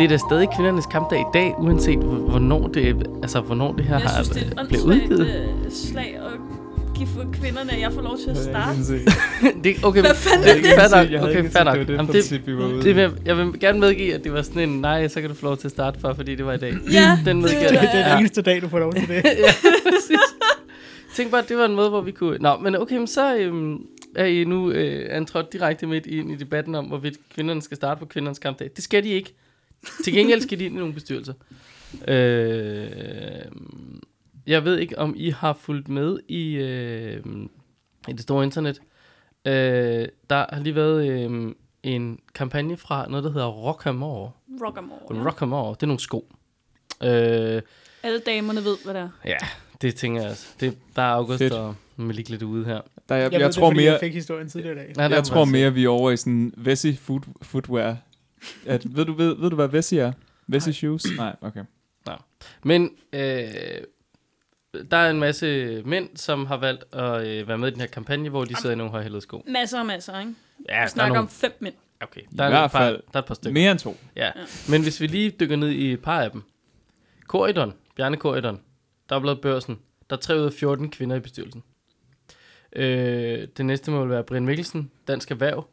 Det er da stadig kvindernes kampdag i dag, uanset hvor- hvornår det, altså, hvornår det her Jeg har, synes, det er et bliver åndssvagt udgivet. øh, slag at give for kvinderne, at jeg får lov til at starte. Det, okay, Hvad fanden det, er det? det? Fair nok, okay, fair nok. det det Jamen, det vil, jeg vil gerne medgive, at det var sådan en, nej, så kan du få lov til at starte for, fordi det var i dag. Ja, Den medgiver det jeg. er- Det er den eneste dag, du får lov til det. ja, præcis. Tænk bare, at det var en måde, hvor vi kunne... Nå, men okay, men så øhm, er I nu øh, antrådt direkte midt ind i debatten om, hvorvidt kvinderne skal starte på kvindernes kampdag. Det skal de ikke. Til gengæld skal de ind i nogle bestyrelser. Øh, jeg ved ikke, om I har fulgt med i, øh, i det store internet. Øh, der har lige været øh, en kampagne fra noget, der hedder Rockamore. Rockamore. Rockamore, det er nogle sko. Øh, Alle damerne ved, hvad det er. Ja, det tænker jeg altså. Det, der er August Fedt. og Malik lidt ude her. Der, jeg, Jeg, jeg, ved jeg det, tror fordi mere, Jeg fik historien tidligere i dag. Nej, jeg tror mere, vi er over i sådan Vessi food, footwear. At, ved, du, ved, ved du, hvad Vessi er? Vessi shoes? Nej, okay. Men øh, der er en masse mænd, som har valgt at øh, være med i den her kampagne, hvor de sidder i nogle højhældede sko. Masser og masser, ikke? Ja, Vi der er snakker nogle, om fem mænd. okay, I der er, hvert et par, fald der er et par stykker. Mere end to. Ja. Men hvis vi lige dykker ned i et par af dem. Corridon, Bjarne Corridon, Dagbladet Børsen, der er 3 ud af 14 kvinder i bestyrelsen. Øh, det næste må være Brian Mikkelsen, Dansk Erhverv,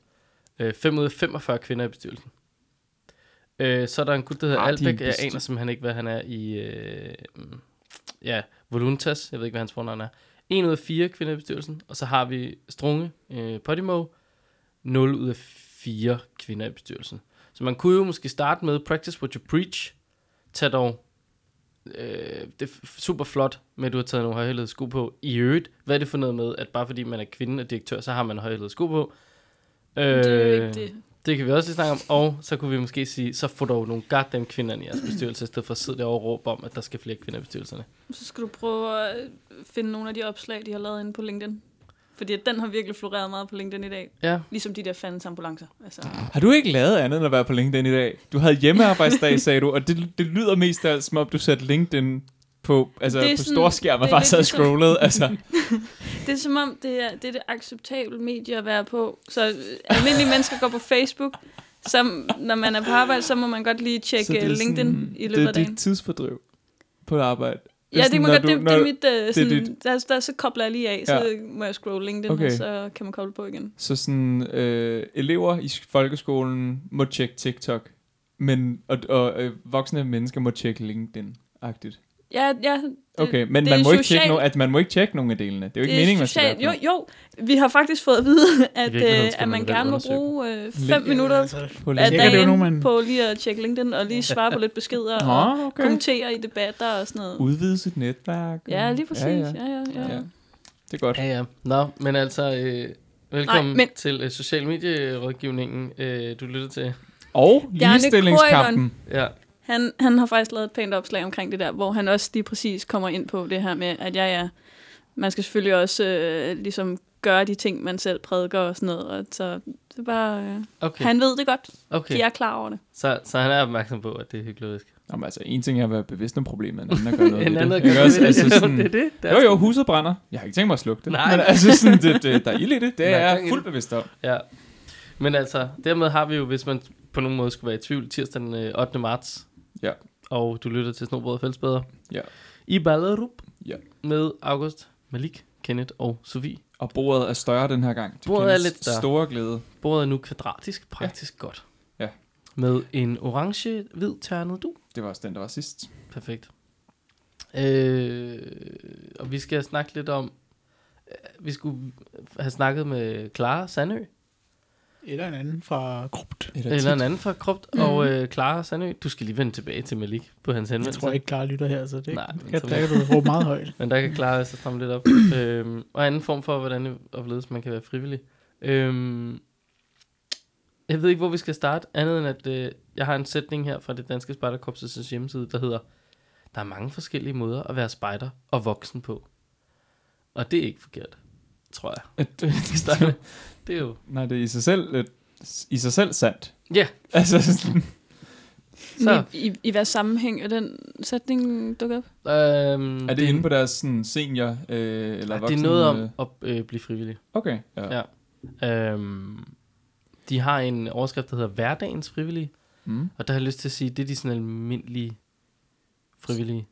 øh, 5 ud af 45 kvinder i bestyrelsen. Øh, så er der en gut, der hedder en Albæk, jeg aner simpelthen ikke, hvad han er i, øh, mm, ja, Voluntas, jeg ved ikke, hvad hans fornavn er. 1 ud af 4 kvinder i bestyrelsen, og så har vi Strunge, øh, Podimo, 0 ud af 4 kvinder i bestyrelsen. Så man kunne jo måske starte med Practice What You Preach. Tag dog øh, det er super flot med, at du har taget nogle højhældede sko på. I øvrigt, hvad er det for noget med, at bare fordi man er kvinde og direktør, så har man højhældede sko på? Øh, Det er jo ikke det. Det kan vi også lige snakke om. Og så kunne vi måske sige, så får dog nogle goddamn kvinder i jeres bestyrelse, i stedet for at sidde derovre og råbe om, at der skal flere kvinder i bestyrelserne. Så skal du prøve at finde nogle af de opslag, de har lavet inde på LinkedIn. Fordi at den har virkelig floreret meget på LinkedIn i dag. Ja, Ligesom de der fandens ambulancer. Altså, Har du ikke lavet andet end at være på LinkedIn i dag? Du havde hjemmearbejdsdag, sagde du, og det, det lyder mest af, som om du satte LinkedIn på, altså Det er på sådan- storskærm og er bare sad og scrollede. Altså. det er som om, det er det, er det acceptable medie at være på. Så øh, almindelige mennesker går på Facebook. Så når man er på arbejde, så må man godt lige Så tjekke er LinkedIn sådan- i løbet af det er dagen. dit tidsfordriv på arbejde. Ja, det, må godt, det, det er mit, uh, sådan, dit- der, der, så kobler jeg lige af, så Ja. må jeg scrolle LinkedIn, Okay. og så kan man koble på igen. Så sådan, øh, elever i folkeskolen må tjekke TikTok, men, og, og øh, voksne mennesker må tjekke LinkedIn-agtigt. Ja, ja. Det, Okay, men det man må, ikke socialt- tjekke no, at man må ikke tjekke nogen af delene. Det er jo ikke det meningen, man skal Jo, jo, vi har faktisk fået at vide, at, øh, at man gerne må bruge øh, fem minutter Altså, På af er dagen nogen, man- på lige at tjekke LinkedIn, og lige svare på lidt beskeder, og Nå, okay. kommentere i debatter og sådan noget. Udvide sit netværk. Ja, lige præcis. Ja, Ja, ja. ja, ja. ja. Det er godt. ja, ja. Nå, men altså, øh, velkommen Nej, men- til øh, social medierådgivningen, øh, du lytter til. Og ligestillingskampen. Ja, Han, han har faktisk lavet et pænt opslag omkring det der, hvor han også lige præcis kommer ind på det her med, at ja, ja, man skal selvfølgelig også øh, ligesom gøre de ting, man selv prædiker og sådan noget. Og så det er bare, øh, okay. han ved det godt. okay. De er klar over det. Så, så han er opmærksom på, at det er hyklerisk. Jamen, altså, en ting er at være bevidst om problemet, en anden er at gøre noget En ved anden det. at gøre Ikke også? ved Altså, det. sådan, det er det. det er jo, jo, huset brænder. Jeg har ikke tænkt mig at slukke det. Nej, men altså, sådan, det, det, der er ild i det. Det er der jeg fuldt bevidst om. Ja. Men altså, dermed har vi jo, hvis man på nogen måde skulle være i tvivl, tirsdag den øh, 8. marts. Ja. Og du lytter til Snobrød og Fællesbæder. Ja. I Ballerup. Ja. Med August, Malik, Kenneth og Sofie. Og bordet er større den her gang. til Bordet er lidt større. Store glæde. Bordet er nu kvadratisk, praktisk ja. godt. Ja. Med en orange-hvid ternet du. Det var også den, der var sidst. Perfekt. Øh, og vi skal snakke lidt om, øh, vi skulle have snakket med Clara Sandø, Eller en anden fra Krupt. eller en anden fra Krupt, mm. og øh, Clara Sandø, du skal lige vende tilbage til Malik på hans Jeg henvendelse. tror ikke, Clara lytter her, så det Nej, kan, der kan du råbe meget højt. Men der kan Clara så stramme lidt op. øhm, og anden form for, hvordan opleves man kan være frivillig. Øhm, jeg ved ikke, hvor vi skal starte, andet end at øh, jeg har en sætning her fra det danske spejderkorpsets hjemmeside, der hedder, der er mange forskellige måder at være spejder og voksen på. Og det er ikke forkert, tror jeg. Det, det er jo... Nej, det er i sig selv, lidt, i sig selv sandt. Ja, Altså, sådan, så... I, i, I hvad sammenhæng er den sætning dukket op? Øhm, er det inde på deres sådan, senior øh, eller det voksen? er noget om øh? at øh, blive frivillig. Okay, ja. Ja. Øhm, de har en overskrift, der hedder Hverdagens Frivillige. Mm. Og der har jeg lyst til at sige, det er de sådan almindelige frivillige.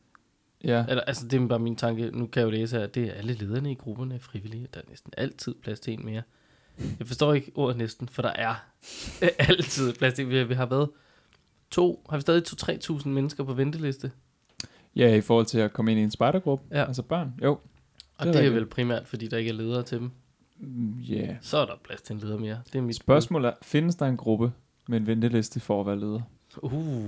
Ja. Eller, altså, det er bare min tanke. Nu kan jeg jo læse, at det er alle lederne i grupperne er frivillige. Der er næsten altid plads til en mere. Jeg forstår ikke ordet næsten, for der er altid plads til. Vi, vi har været to, har vi stadig 2-3.000 mennesker på venteliste. ja, i forhold til at komme ind i en spejdergruppe. Ja. Altså børn. Jo. Og Det er det er, rigtigt. vel primært, fordi der ikke er ledere til dem. Mm, Ja. Yeah. Så er der plads til en leder mere. Det er mit Spørgsmålet er, findes der en gruppe med en venteliste for at være leder? Uh,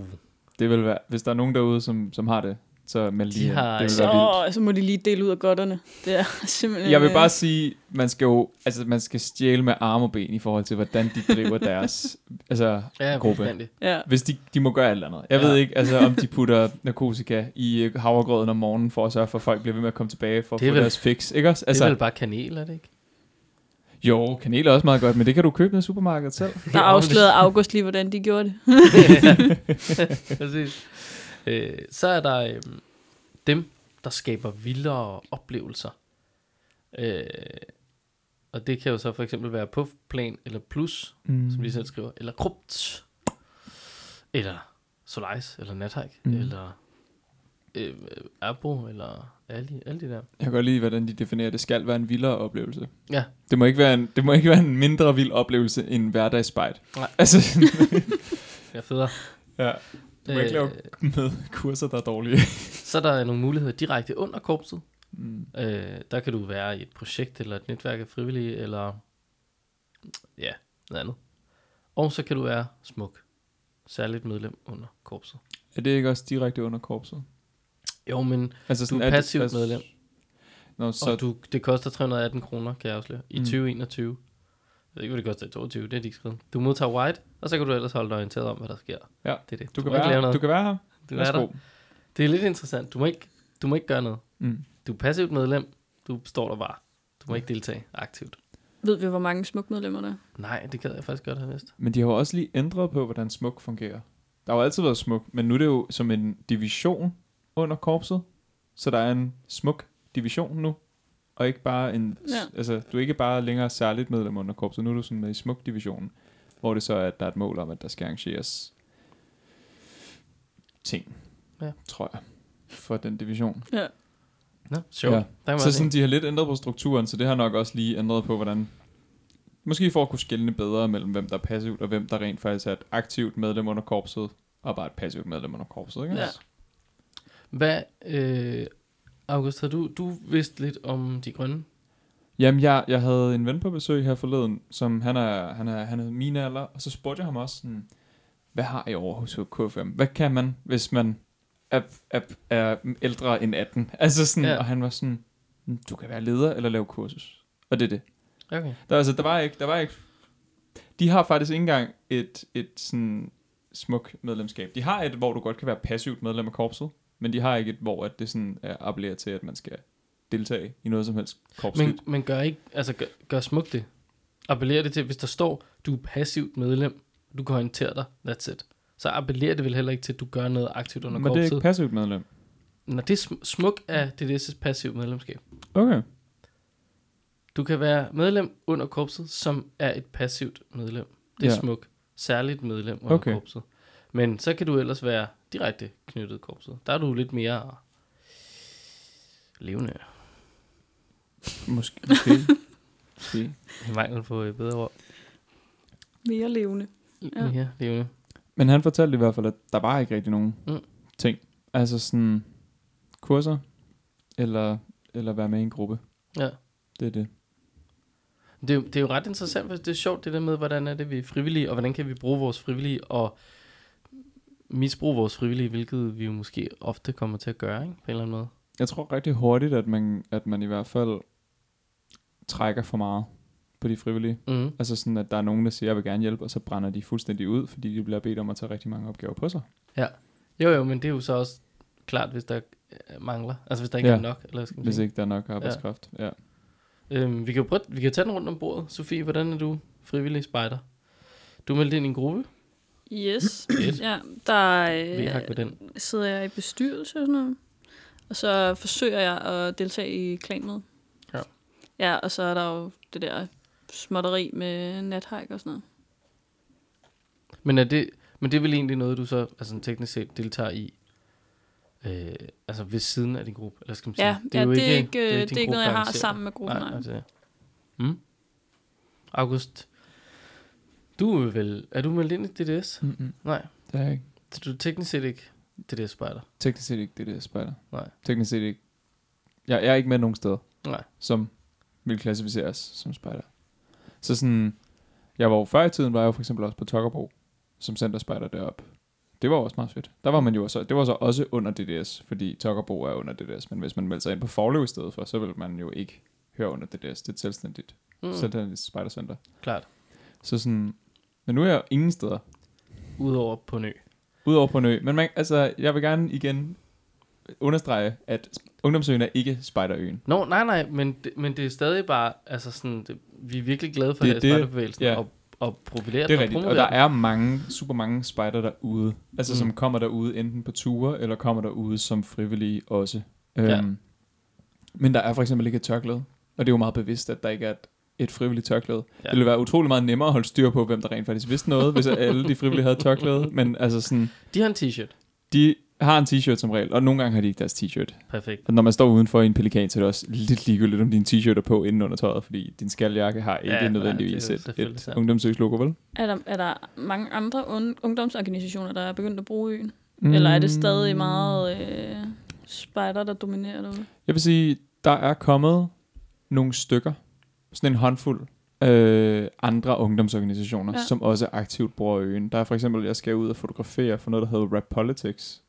Det vil være, hvis der er nogen derude, som, som har det, så De lige ind. har- Det Så, vildt. så må de lige dele ud af godterne. Det er simpelthen... Jeg vil øh, bare sige, man skal jo, altså man skal stjæle med arme og ben i forhold til, hvordan de driver deres, altså ja, Gruppe. Ja. hvis de, de må gøre alt andet. Jeg Ja. ved ikke, altså om de putter narkotika i øh, havregrøden om morgenen, for at sørge for, at folk bliver ved med at komme tilbage for at Det få vel- deres fix, ikke også? Altså, det er Altså, vel bare kanel, er det ikke? jo, kanel er også meget godt, men det kan du købe ned i supermarkedet selv. Der afslørede August lige, hvordan de gjorde det. Præcis. Øh, så er der øh, dem, der skaber vildere oplevelser. Øh, og det kan jo så for eksempel være puffplan eller plus, mm. som de selv skriver, eller krupt, eller Solaris, eller Nathike, Mm. eller øh, Abo, eller alle, alle de der. Jeg kan godt lide, hvordan de definerer, at det skal være en vildere oplevelse. Ja. Det må ikke være en, det må ikke være en mindre vild oplevelse end hverdagsspejt. Nej. Altså, Det er federe. ja. Du må ikke lave Øh, med kurser, der er dårlige. så er der nogle muligheder direkte under korpset. Mm. Øh, der kan du være i et projekt eller et netværk af frivillige, eller ja, noget andet. Og så kan du være smuk. Særligt medlem under korpset. Er det ikke også direkte under korpset? Jo, men Altså du er det- passivt altså- medlem, Nå, så så og du, det koster 318 kroner, kan jeg afsløre, i Mm. 2021. Jeg ved ikke, hvad det koster i 22, det er de ikke skrevet. Du modtager white, og så kan du ellers holde dig orienteret om, hvad der sker. Ja, det er det. du, kan må ikke lave være, noget. du kan være her. du er der. Det er lidt interessant. Du må ikke, du må ikke gøre noget. Mm. Du er passivt medlem. Du står der bare. Du må ikke deltage aktivt. Ved vi, hvor mange smukmedlemmer der er? Nej, det gad jeg faktisk godt have vidst. Men de har jo også lige ændret på, hvordan smuk fungerer. Der har jo altid været smuk, men nu er det jo som en division under korpset. Så der er en smuk division nu, og ikke bare en... Ja. Altså, du er ikke bare længere særligt medlem under korpset, nu er du sådan med i smuk divisionen, hvor det så er, at der er et mål om, at der skal arrangeres ting, Ja. tror jeg, for den division. Ja. Nå, sjovt. Ja. Så sådan, de har lidt ændret på strukturen, så det har nok også lige ændret på, hvordan... Måske for at kunne skelne bedre mellem, hvem der er passivt, og hvem der rent faktisk er et aktivt medlem under korpset, og bare et passivt medlem under korpset, ikke? Ja. Hvad, øh, August, har du, du vidst lidt om de grønne? Jamen, jeg, jeg havde en ven på besøg her forleden, som han er, han er, han er min alder, og så spurgte jeg ham også sådan, hvad har I over hos KFM? Hvad kan man, hvis man er, er, er ældre end 18? Altså sådan, Ja. ja. og han var sådan, "Mm, du kan være leder eller lave kursus. Og det er det. Okay. Der, altså, der var ikke, der var ikke, de har faktisk ikke engang et, et sådan smuk medlemskab. De har et, hvor du godt kan være passivt medlem af korpset, men de har ikke et, hvor at det sådan er appelleret til, at man skal deltage i noget som helst korpsligt. Men, men gør ikke, altså gør, gør smukt det. Appellerer det til, hvis der står, du er passivt medlem, du kan orientere dig, that's it. Så appellerer det vel heller ikke til, at du gør noget aktivt under Men det er korpset. ikke passivt medlem. Når det er sm- smuk af DDS' passivt medlemskab. Okay. Du kan være medlem under korpset, som er et passivt medlem. Det er Ja. smuk. Særligt medlem under okay. korpset. Men så kan du ellers være direkte knyttet korpset. Der er du lidt mere levende. Måske. Måske. Måske. I mangel på et bedre ord. Mere levende. Ja. Ja. Mere levende. Men han fortalte i hvert fald, at der var ikke rigtig nogen mm. ting. Altså sådan kurser, eller, eller være med i en gruppe. Ja. Det er det. Det er, jo, det er jo ret interessant, for det er sjovt det der med, hvordan er det, vi er frivillige, og hvordan kan vi bruge vores frivillige, og misbruge vores frivillige, hvilket vi jo måske ofte kommer til at gøre, ikke? på en eller anden måde. Jeg tror rigtig hurtigt, at man, at man i hvert fald trækker for meget på de frivillige. Mm. Altså sådan, at der er nogen, der siger, jeg vil gerne hjælpe, og så brænder de fuldstændig ud, fordi de bliver bedt om at tage rigtig mange opgaver på sig. Jo jo, men det er jo så også klart, hvis der øh, mangler, altså hvis der ikke Ja. er nok, eller skal man Hvis sige. ikke der er nok arbejdskraft. Ja. ja. Øhm, vi kan jo prøve, vi kan tage den rundt om bordet. Sofie, hvordan er du frivillig spejder? Du er meldt ind i en gruppe. Yes. Fedt. ja, der øh, med den. sidder jeg i bestyrelse og sådan noget. Og så forsøger jeg at deltage i klanmøde. Ja. Ja, og så er der jo det der småtteri med nathike og sådan noget. Men er det, men det er vel egentlig noget, du så altså, teknisk set deltager i, øh, altså ved siden af din gruppe, eller skal man sige? Ja, det er, ja, det er ikke, det er ikke gruppe, noget, der jeg har sammen med det. gruppen. Nej, Nej, altså, mm. August, du er vel, er du meldt ind i DDS? Mm-mm. Nej, Det er jeg ikke. så du er teknisk set ikke DDS-spejder? Teknisk set ikke det, der spejder. Nej. Teknisk set ikke. Jeg, jeg er ikke med nogen steder, Nej. som vil klassificeres som spejder. Så sådan, jeg var jo før i tiden, var jeg jo for eksempel også på Tokkerbro, som centerspejder deroppe. Det var også meget fedt. Der var man jo også, det var så også under DDS, fordi Tokkerbro er under DDS, men hvis man meldte sig ind på Forlev i stedet for, så ville man jo ikke høre under DDS. Det er et selvstændigt, mm. selvstændigt spejdercenter. Klart. Så sådan, men nu er jeg jo ingen steder, Udover på Nø. udover på Nø. Men man, altså, jeg vil gerne igen understrege, at Ungdomsøen er ikke Spejderøen. Nå, nej, nej, men det, men det er stadig bare, altså sådan, det, vi er virkelig glade for Det det, spejderbevægelsen, ja. og, og profilere Det er rigtigt, og promovere der er mange, super mange spejder derude, altså Mm. som kommer derude enten på ture, eller kommer derude som frivillige også. Ja. Øhm, men der er for eksempel ikke et tørklæde, og det er jo meget bevidst, at der ikke er et, et frivilligt tørklæde. Ja. Det ville være utrolig meget nemmere at holde styr på, hvem der rent faktisk vidste noget, hvis alle de frivillige havde tørklæde, men altså sådan, De har en t-shirt. de har en t-shirt som regel, og nogle gange har de ikke deres t-shirt. Perfekt. Og når man står udenfor i en pelikan, så er det også lidt ligegyldigt, om din t-shirt er på inden under tøjet, fordi din skaldjakke har ikke Ja, ja, nej, nødvendigvis det er et, selvfølgelig et ungdomsøgslogo, vel? Er der, er der mange andre un- ungdomsorganisationer, der er begyndt at bruge øen? Mm. Eller er det stadig meget øh, spejder, der dominerer derude? Jeg vil sige, der er kommet nogle stykker, sådan en håndfuld øh, andre ungdomsorganisationer, Ja. som også aktivt bruger øen. Der er for eksempel, jeg skal ud og fotografere for noget, der hedder Rap Politics,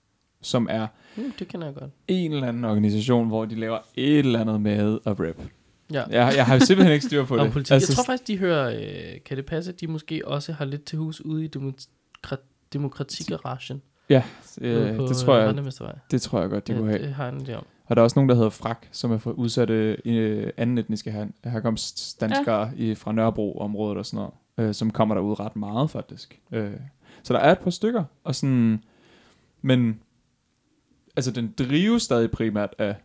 som er Mm, det kender jeg godt. en eller anden organisation, hvor de laver et eller andet med at rap. Ja. Jeg, jeg har simpelthen ikke styr på det. politik. Altså, jeg tror faktisk, de hører, øh, kan det passe, at de måske også har lidt til hus ude i demokra- demokratigaragen? ja, øh, på, det, tror øh, jeg, det tror jeg godt, de ja, kunne have. det har jeg en idé om. Og der er også nogen, der hedder Frak, som er for udsatte øh, anden etniske her, herkomstdanskere ja. i, fra Nørrebro-området og sådan noget, øh, som kommer derud ret meget faktisk. Øh, så der er et par stykker, og sådan, men altså den drives stadig primært af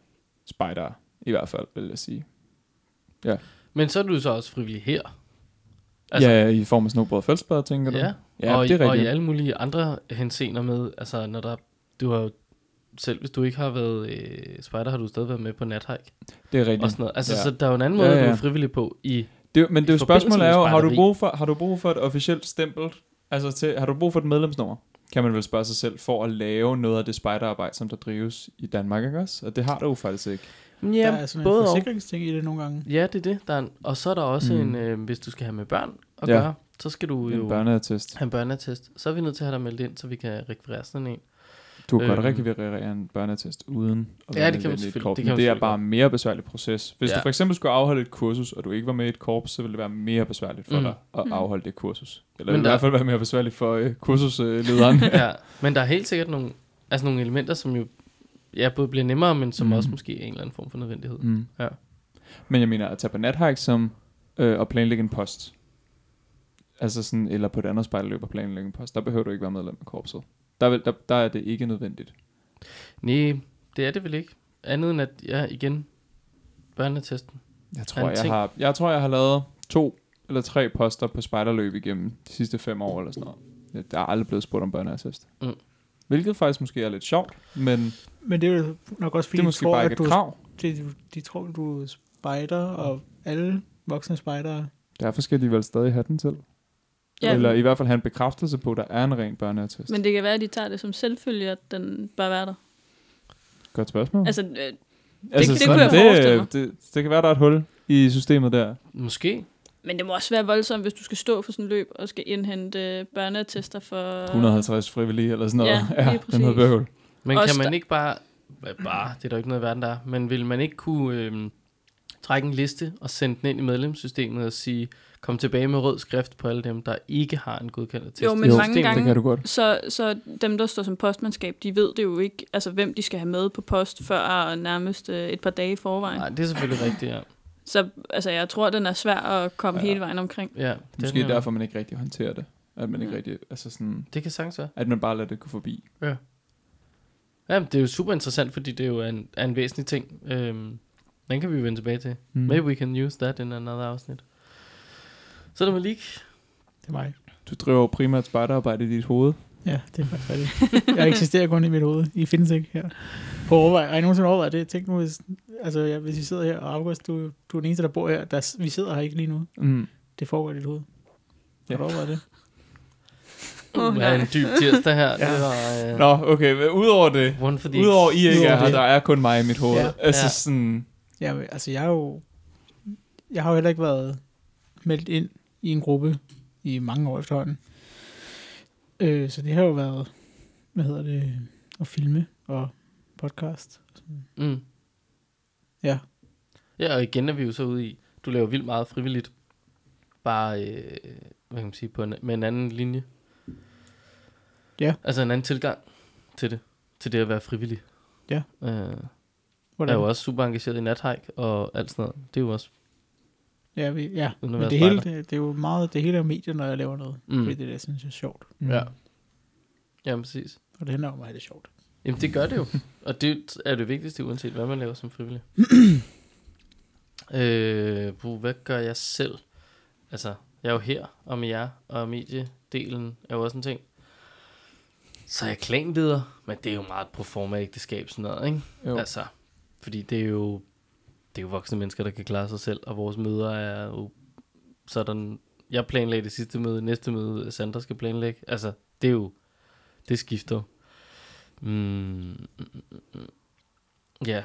spejdere, i hvert fald, vil jeg sige. Men så er du så også frivillig her. Altså, ja, i form af snobrød og fællesbad, tænker du? ja. ja og, det er i, og i rigtigt. alle mulige andre henseender med, altså når der, du har jo selv, hvis du ikke har været øh, spejder, har du stadig været med på nathike Det er og rigtigt. sådan noget. Altså, Ja. så der er jo en anden måde, Ja, ja, du er frivillig på i... Det, men det er jo spørgsmålet er jo, har du, brug for, har du brug for et officielt stempel? Altså til, har du brug for et medlemsnummer? Kan man vel spørge sig selv, for at lave noget af det spejderarbejde, som der drives i Danmark, ikke også? Og det har du jo faktisk ikke. Ja, der er sådan en både og. forsikringsting i det nogle gange. Ja, det er det. Der er en, og så er der også mm. Mm. en, øh, hvis du skal have med børn at Ja. gøre, så skal du En jo børneattest. have en børneattest. Så er vi nødt til at have dig meldt ind, så vi kan rekvirere sådan en. Du kan godt Øhm. rekvirere en børneattest uden at Ja, det kan man et korps, det kan man det er bare en mere besværlig proces. Hvis Ja. du for eksempel skulle afholde et kursus, og du ikke var med i et korps, så ville det være mere besværligt for Mm. dig at Mm. afholde det kursus. Eller Men det vil i der- hvert fald være mere besværligt for øh, kursuslederen. ja, men der er helt sikkert nogle, altså nogle elementer, som jo ja, både bliver nemmere, men som mm. Også måske er en eller anden form for nødvendighed. Mm. Ja. Men jeg mener, at tage på nathike som øh, og planlægge en post, altså sådan, eller på et andet spejderløb og planlægge en post, der behøver du ikke være medlem af korpset. Der, vil, der, der er det ikke nødvendigt. Nej, det er det vel ikke. Andet end at, ja, igen, børnetesten. Jeg Er tror, jeg ting. har, jeg tror, jeg har lavet to eller tre poster på spejderløb igennem de sidste fem år eller sådan noget. Det- Der er aldrig blevet spurgt om børneattest. Mm. Hvilket faktisk måske er lidt sjovt, men Men det er jo nok også det fordi, er de måske tror, bare at du, et krav. de, de tror, du er spejder, og alle voksne spejdere. Derfor skal de vel stadig have den til. Ja, Eller i hvert fald have en bekræftelse på, at der er en ren børneattest. men det kan være, at de tager det som selvfølge, at den bør være der. Godt spørgsmål. Altså, øh, altså, det kunne sådan, jeg mig. det, det, det kan være, der er et hul i systemet der. Måske. men det må også være voldsomt, hvis du skal stå for sådan en løb og skal indhente børneattester for... 150 frivillige eller sådan noget. Ja, lige ja det er præcis. noget bøvl. Men Også kan man ikke bare, bare, det er der jo ikke noget i verden, der er, men vil man ikke kunne øhm, trække en liste og sende den ind i medlemssystemet og sige, kom tilbage med rød skrift på alle dem, der ikke har en godkendt attest? Jo, men Jo, mange Det gange, kan du godt. så, så dem, der står som postmandskab, de ved det jo ikke, altså hvem de skal have med på post, før nærmest øh, et par dage i forvejen. Nej, det er selvfølgelig rigtigt, ja. Så altså, jeg tror, den er svær at komme Ja. ja. hele vejen omkring. ja det, Måske er, derfor, man ikke rigtig håndterer det. At man ikke Ja. rigtig, altså sådan, det kan sagtens være. at man bare lader det gå forbi. Ja, det er jo super interessant, fordi det er jo en, er en væsentlig ting. Øhm, den kan vi jo vende tilbage til. Mm. Maybe we can use that in another afsnit. Så er der Malik. Det er mig. Du driver primært spejderarbejde i dit hoved. Ja, det er faktisk rigtigt. Jeg eksisterer kun i mit hoved. I findes ikke her. På overvej. Har I nogensinde overvejet det? Tænk nu, hvis, altså, ja, hvis I sidder her, og August, du, du er den eneste, der bor her. Der, vi sidder her ikke lige nu. Mm. Det foregår i dit hoved. Ja. Har du overvejet det? Åh, Uh, nej. en dyb tirsdag her. Ja. Det var øh, Nå, okay, men udover det, one for the udover I ikke er her, det. der er kun mig i mit hoved. Ja. Altså Ja. sådan, Ja, altså jeg er jo... Jeg har jo heller ikke været meldt ind i en gruppe i mange år efterhånden. Øh, så det har jo været, hvad hedder det, at filme og podcast. Mm. Ja. Ja, og igen er vi jo så ude i, du laver vildt meget frivilligt. Bare, øh, hvad kan man sige, på en, med en anden linje. Ja. Altså en anden tilgang til det. Til det at være frivillig. Ja. Øh, jeg Hvordan? er jo også super engageret i nathike og alt sådan noget. Det er jo også, Ja, vi, ja. uden men det hele, det, det, er jo meget, det hele er medier, når jeg laver noget. Mm. Mm. Fordi det er det, jeg synes er sjovt. Ja. Ja, præcis. Og det handler om at have det sjovt. Jamen det gør det jo. og det er det vigtigste, uanset hvad man laver som frivillig. øh, puh, hvad gør jeg selv? Altså, jeg er jo her og med jer, og mediedelen er jo også en ting. Så er jeg klanleder, men det er jo meget pro forma ægteskab sådan noget, ikke? jo. Altså, fordi det er jo det er jo voksne mennesker, der kan klare sig selv, og vores møder er jo sådan, jeg planlagde det sidste møde, næste møde, Sandra skal planlægge. Altså, det er jo, det skifter. Mm, mm, mm, mm. ja,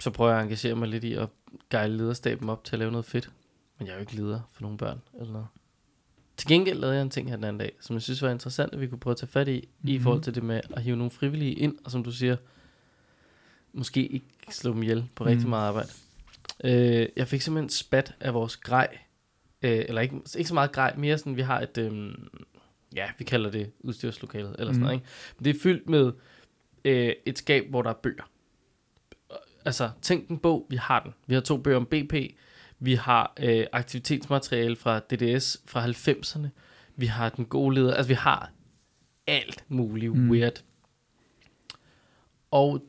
så prøver jeg at engagere mig lidt i at gejle lederstaben op til at lave noget fedt. Men jeg er jo ikke leder for nogle børn eller noget. Til gengæld lavede jeg en ting her den anden dag, som jeg synes var interessant, at vi kunne prøve at tage fat i, mm-hmm. i Mhm. forhold til det med at hive nogle frivillige ind, og som du siger, måske ikke slå dem ihjel på rigtig Mhm. meget arbejde. Øh, jeg fik simpelthen spat af vores grej, øh, eller ikke, ikke så meget grej, mere sådan, vi har et, øh, ja, vi kalder det udstyrslokalet, eller sådan Mhm. noget, ikke? Men det er fyldt med øh, et skab, hvor der er bøger. Altså, tænk en bog, vi har den. Vi har to bøger om BP, vi har øh, aktivitetsmateriale fra DDS fra 90'erne, vi har den gode leder, altså vi har alt muligt Mm. mm. weird. Og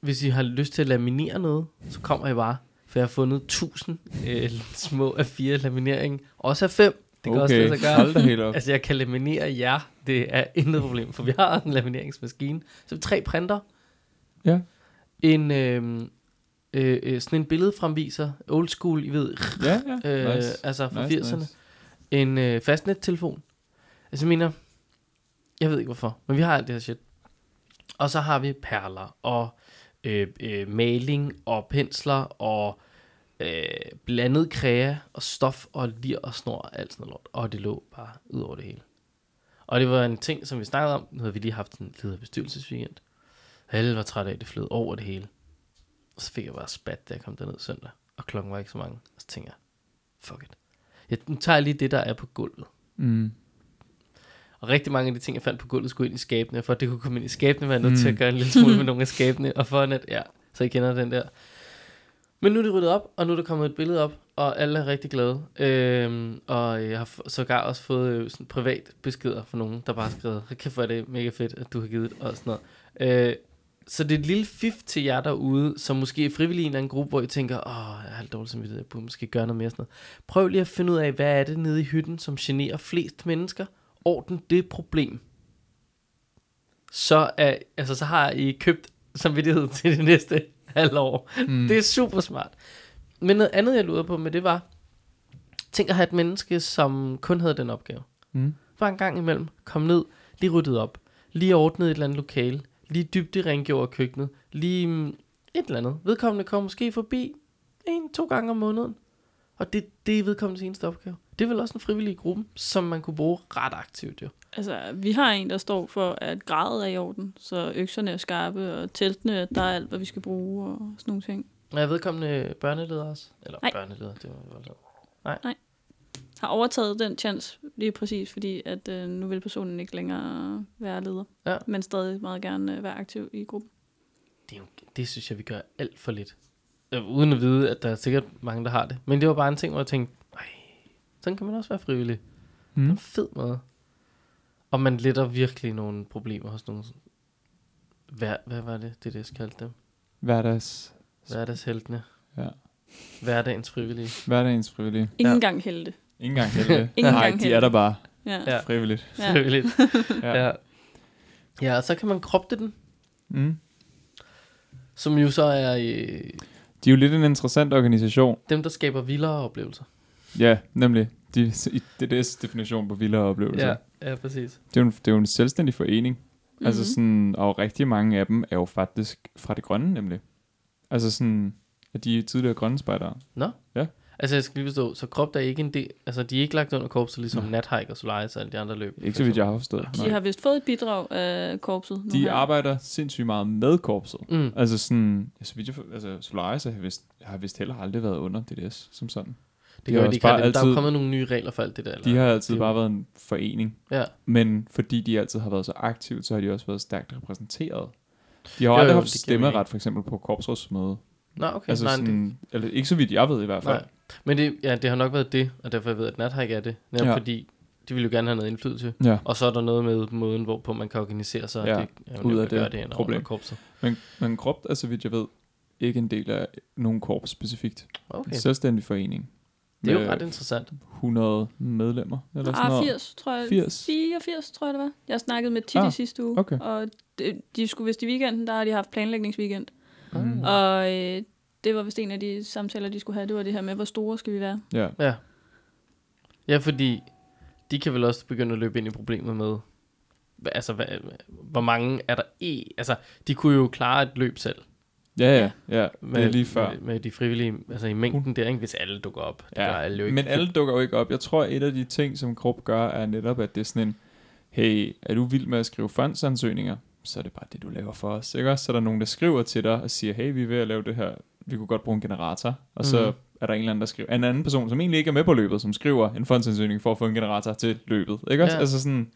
hvis I har lyst til at laminere noget, så kommer I bare, for jeg har fundet 1000 øh, små af fire laminering, også af fem. Det kan også lade sig gøre. hold da helt op. Altså, jeg kan laminere jer. Det er intet problem, for vi har en lamineringsmaskine. Så vi tre printer. Ja. En, øh, øh, øh, sådan en billedfremviser. Old school, I ved. Ja, ja. Øh, nice. Altså fra nice, 80'erne. nice. En øh, fastnet-telefon. Altså, jeg mener... Jeg ved ikke hvorfor, men vi har alt det her shit. Og så har vi perler og øh, øh, maling og pensler og øh, blandet kræa og stof og lir og snor og alt sådan noget lort. Og det lå bare ud over det hele. Og det var en ting, som vi snakkede om. Nu havde vi lige haft en leder bestyrelsesweekend. Alle var trætte af, at det flød over det hele. Og så fik jeg bare spat, da jeg kom derned søndag. Og klokken var ikke så mange. Og så tænkte jeg, fuck it. Jeg, nu tager jeg lige det, der er på gulvet. Mm. Og rigtig mange af de ting, jeg fandt på gulvet, skulle ind i skabene. For at det kunne komme ind i skabene, var jeg nødt Mm. til at gøre en lille smule med nogle af skabene. Og for at, ja, så I kender den der. Men nu er det ryddet op, og nu er der kommet et billede op, og alle er rigtig glade. Øhm, og jeg har sågar også fået øh, sådan privat beskeder fra nogen, der bare har skrevet, "Hold kæft hvor er det mega fedt, at du har givet og sådan noget. Øh, så det er et lille fif til jer derude, som måske er frivillige i en eller anden gruppe, hvor I tænker, åh, jeg har lidt dårligt samvittighed, jeg burde måske gøre noget mere sådan noget. Prøv lige at finde ud af, hvad er det nede i hytten, som generer flest mennesker. Orden det problem. Så, er, altså, så har I købt samvittighed til det næste halvår. Mm. Det er super smart. Men noget andet, jeg lurer på med det var, tænk at have et menneske, som kun havde den opgave. Mm. Bare en gang imellem, kom ned, lige ryddet op, lige ordnet et eller andet lokale, lige dybde rengjorde køkkenet, lige mm, et eller andet. Vedkommende kom måske forbi en, to gange om måneden. Og det, det er vedkommendes eneste opgave. Det er vel også en frivillig gruppe, som man kunne bruge ret aktivt jo. Altså, vi har en, der står for, at gradet er i orden, så økserne er skarpe, og teltene, der er alt, hvad vi skal bruge, og sådan nogle ting. Jeg vedkommende børneleder også. Eller Nej. børneleder, det var voldsomt. Har overtaget den chance lige præcis, fordi at øh, nu vil personen ikke længere være leder, Ja. men stadig meget gerne øh, være aktiv i gruppen. Det, er jo, det synes jeg, vi gør alt for lidt. Øh, Uden at vide, at der er sikkert mange, der har det. Men det var bare en ting, hvor jeg tænkte, nej, sådan kan man også være frivillig. Mm. Mm. En fed måde. Og man letter virkelig nogle problemer hos nogle... Hvad, hvad var det, det, det kaldte dem? Hverdags, Hverdagsheltene. ja. Hverdagens frivillige. Hverdagens frivillige. Ingen Ja. gang helte. Ingen gang heller. Ingen Nej, gang de er der bare. Ja. Ja. Frivilligt. Ja. Frivilligt. Ja. ja. Ja, og så kan man kroppe den, Mm. som jo så er øh, De er jo lidt en interessant organisation. dem, der skaber vildere oplevelser. Ja, nemlig. De, i DDS definition på vildere oplevelser. Ja, ja, præcis. Det, er jo en, det er jo en selvstændig forening. Mm-hmm. Altså sådan, og rigtig mange af dem er jo faktisk fra det grønne, nemlig. Altså sådan, at de er tidligere grønne spejdere. Altså, jeg skal lige forstå, så krop der er ikke en del, altså de er ikke lagt under korpset, ligesom Nå. Nathike og Solaris og alle de andre løb. Ikke så vidt jeg har forstået. De har vist fået et bidrag af korpset. de her. arbejder sindssygt meget med korpset. Mm. Altså sådan, så vidt jeg, altså Solaris har vist, har vist heller aldrig været under DDS som sådan. Det har også de kan, bare der er jo altid- kommet nogle nye regler for alt det der. Eller? De har altid det bare været en forening. Ja, Men fordi de altid har været så aktive, så har de også været stærkt repræsenteret. De har jo aldrig jo, haft stemmeret, for eksempel på korpsrådsmøde. Nå, okay. Altså nej, sådan, det, eller ikke så vidt jeg ved i hvert fald. nej. Men det, ja, det har nok været det, og derfor jeg ved, at Nathike er det. Netop Ja. fordi, de vil jo gerne have noget indflydelse. Ja. Og så er der noget med måden, hvorpå man kan organisere sig. Ja, det er jo ud af det det problem. korpset. Men, men Kropt er, så vidt jeg ved, ikke en del af nogen korps specifikt. Okay. Okay. Selvstændig forening. Det er jo med ret interessant. 100 medlemmer, eller sådan Ah, noget. 80, tror jeg. 80. 84, tror jeg det var. Jeg snakkede med Titti Ah, ah, sidste uge, okay. og de, de skulle vist i weekenden, der har de haft planlægningsweekend. Mm. Og øh, det var vist en af de samtaler, de skulle have. Det var det her med, hvor store skal vi være? Ja. Ja. Ja, fordi de kan vel også begynde at løbe ind i problemet med, altså, hvad, hvor mange er der i? Altså, de kunne jo klare et løb selv. Ja, ja, ja. Med, det er lige før. Med, med de frivillige, altså i mængden der, ikke? hvis alle dukker op. Det gør alle jo ikke. Men alle dukker jo ikke op. Jeg tror, et af de ting, som Krupp gør, er netop, at det er sådan en, hey, er du vild med at skrive fondsansøgninger? Så er det bare det, du laver for os, ikke? Så er der nogen, der skriver til dig og siger, hey, vi er ved at lave det her. Vi kunne godt bruge en generator. Og så Mhm. er der en eller anden, der skriver, en anden person, som egentlig ikke er med på løbet, som skriver en fondsansøgning for at få en generator til løbet, ikke? Ja. Altså sådan,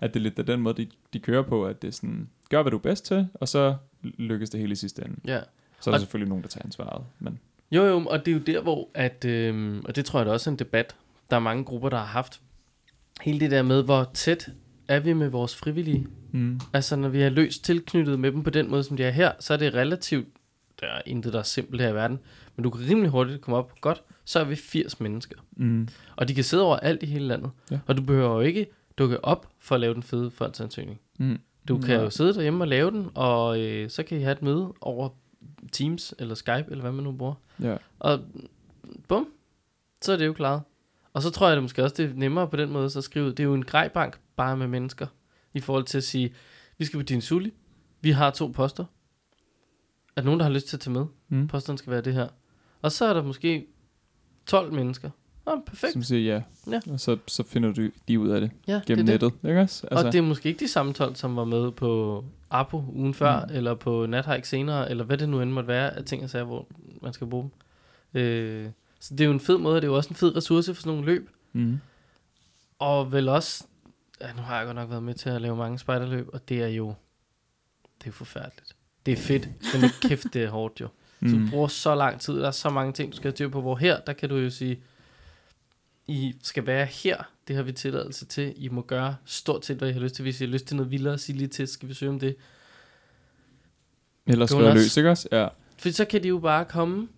at det er lidt af den måde, de, de kører på, at det er sådan, gør hvad du er bedst til, og så lykkes det hele i sidste ende. Ja. Så er der Og- selvfølgelig nogen, der tager ansvaret, men Jo, jo, og det er jo der, hvor, at, øhm, og det tror jeg da også er en debat, der er mange grupper, der har haft, hele det der med, hvor tæt er vi med vores frivillige. mm. Altså, når vi er løst tilknyttet med dem på den måde, som de er her, så er det relativt, der er intet, der er simpelt her i verden, men du kan rimelig hurtigt komme op, godt, så er vi 80 mennesker. Mm. Og de kan sidde over alt i hele landet. Ja. Og du behøver jo ikke dukke op for at lave den fede fondsansøgning. Mm. Du kan Nej. jo sidde derhjemme og lave den, og øh, så kan I have et møde over Teams eller Skype, eller hvad man nu bruger. Ja. Og bum, så er det jo klaret. Og så tror jeg det måske også, det er nemmere på den måde så at skrive. Det er jo en grejbank bare med mennesker. I forhold til at sige, vi skal på din suli. Vi har to poster. Er der nogen, der har lyst til at tage med? Mm. Posterne skal være det her. Og så er der måske 12 mennesker. Nå, perfekt. Som siger ja. Ja. Og så, så finder du de ud af det Ja, gennem det er det. nettet. Ikke også? Altså. Og det er måske ikke de samme 12, som var med på Apo ugen før, Mm. eller på Nathike senere, eller hvad det nu end måtte være af ting og sager, hvor man skal bruge dem. Øh, så det er jo en fed måde, og det er jo også en fed ressource for sådan nogle løb. mm. Og vel også, ja, nu har jeg godt nok været med til at lave mange spejderløb, og det er jo, det er forfærdeligt. Det er fedt, men kæft, det er hårdt jo. Mm. Så du bruger så lang tid, der er så mange ting, du skal have styr på, hvor her, der kan du jo sige, I skal være her, det har vi tilladelse til, I må gøre stort set, hvad I har lyst til. Hvis I har lyst til noget vildere, sig lige til, skal vi søge om det. Ellers Jonas. skriver løs, ikke også? Ja. For så kan de jo bare komme,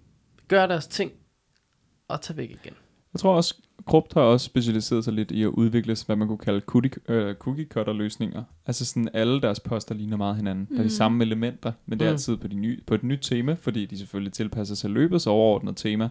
gøre deres ting, og tage væk igen. Jeg tror også, Krupt har også specialiseret sig lidt i at udvikle, hvad man kunne kalde cookie, øh, cookie cutter løsninger. Altså sådan alle deres poster ligner meget hinanden. Mm. Der er de Mm. samme elementer, men det er Mm. altid på, de nye, på et nyt tema, fordi de selvfølgelig tilpasser sig løbets overordnede tema.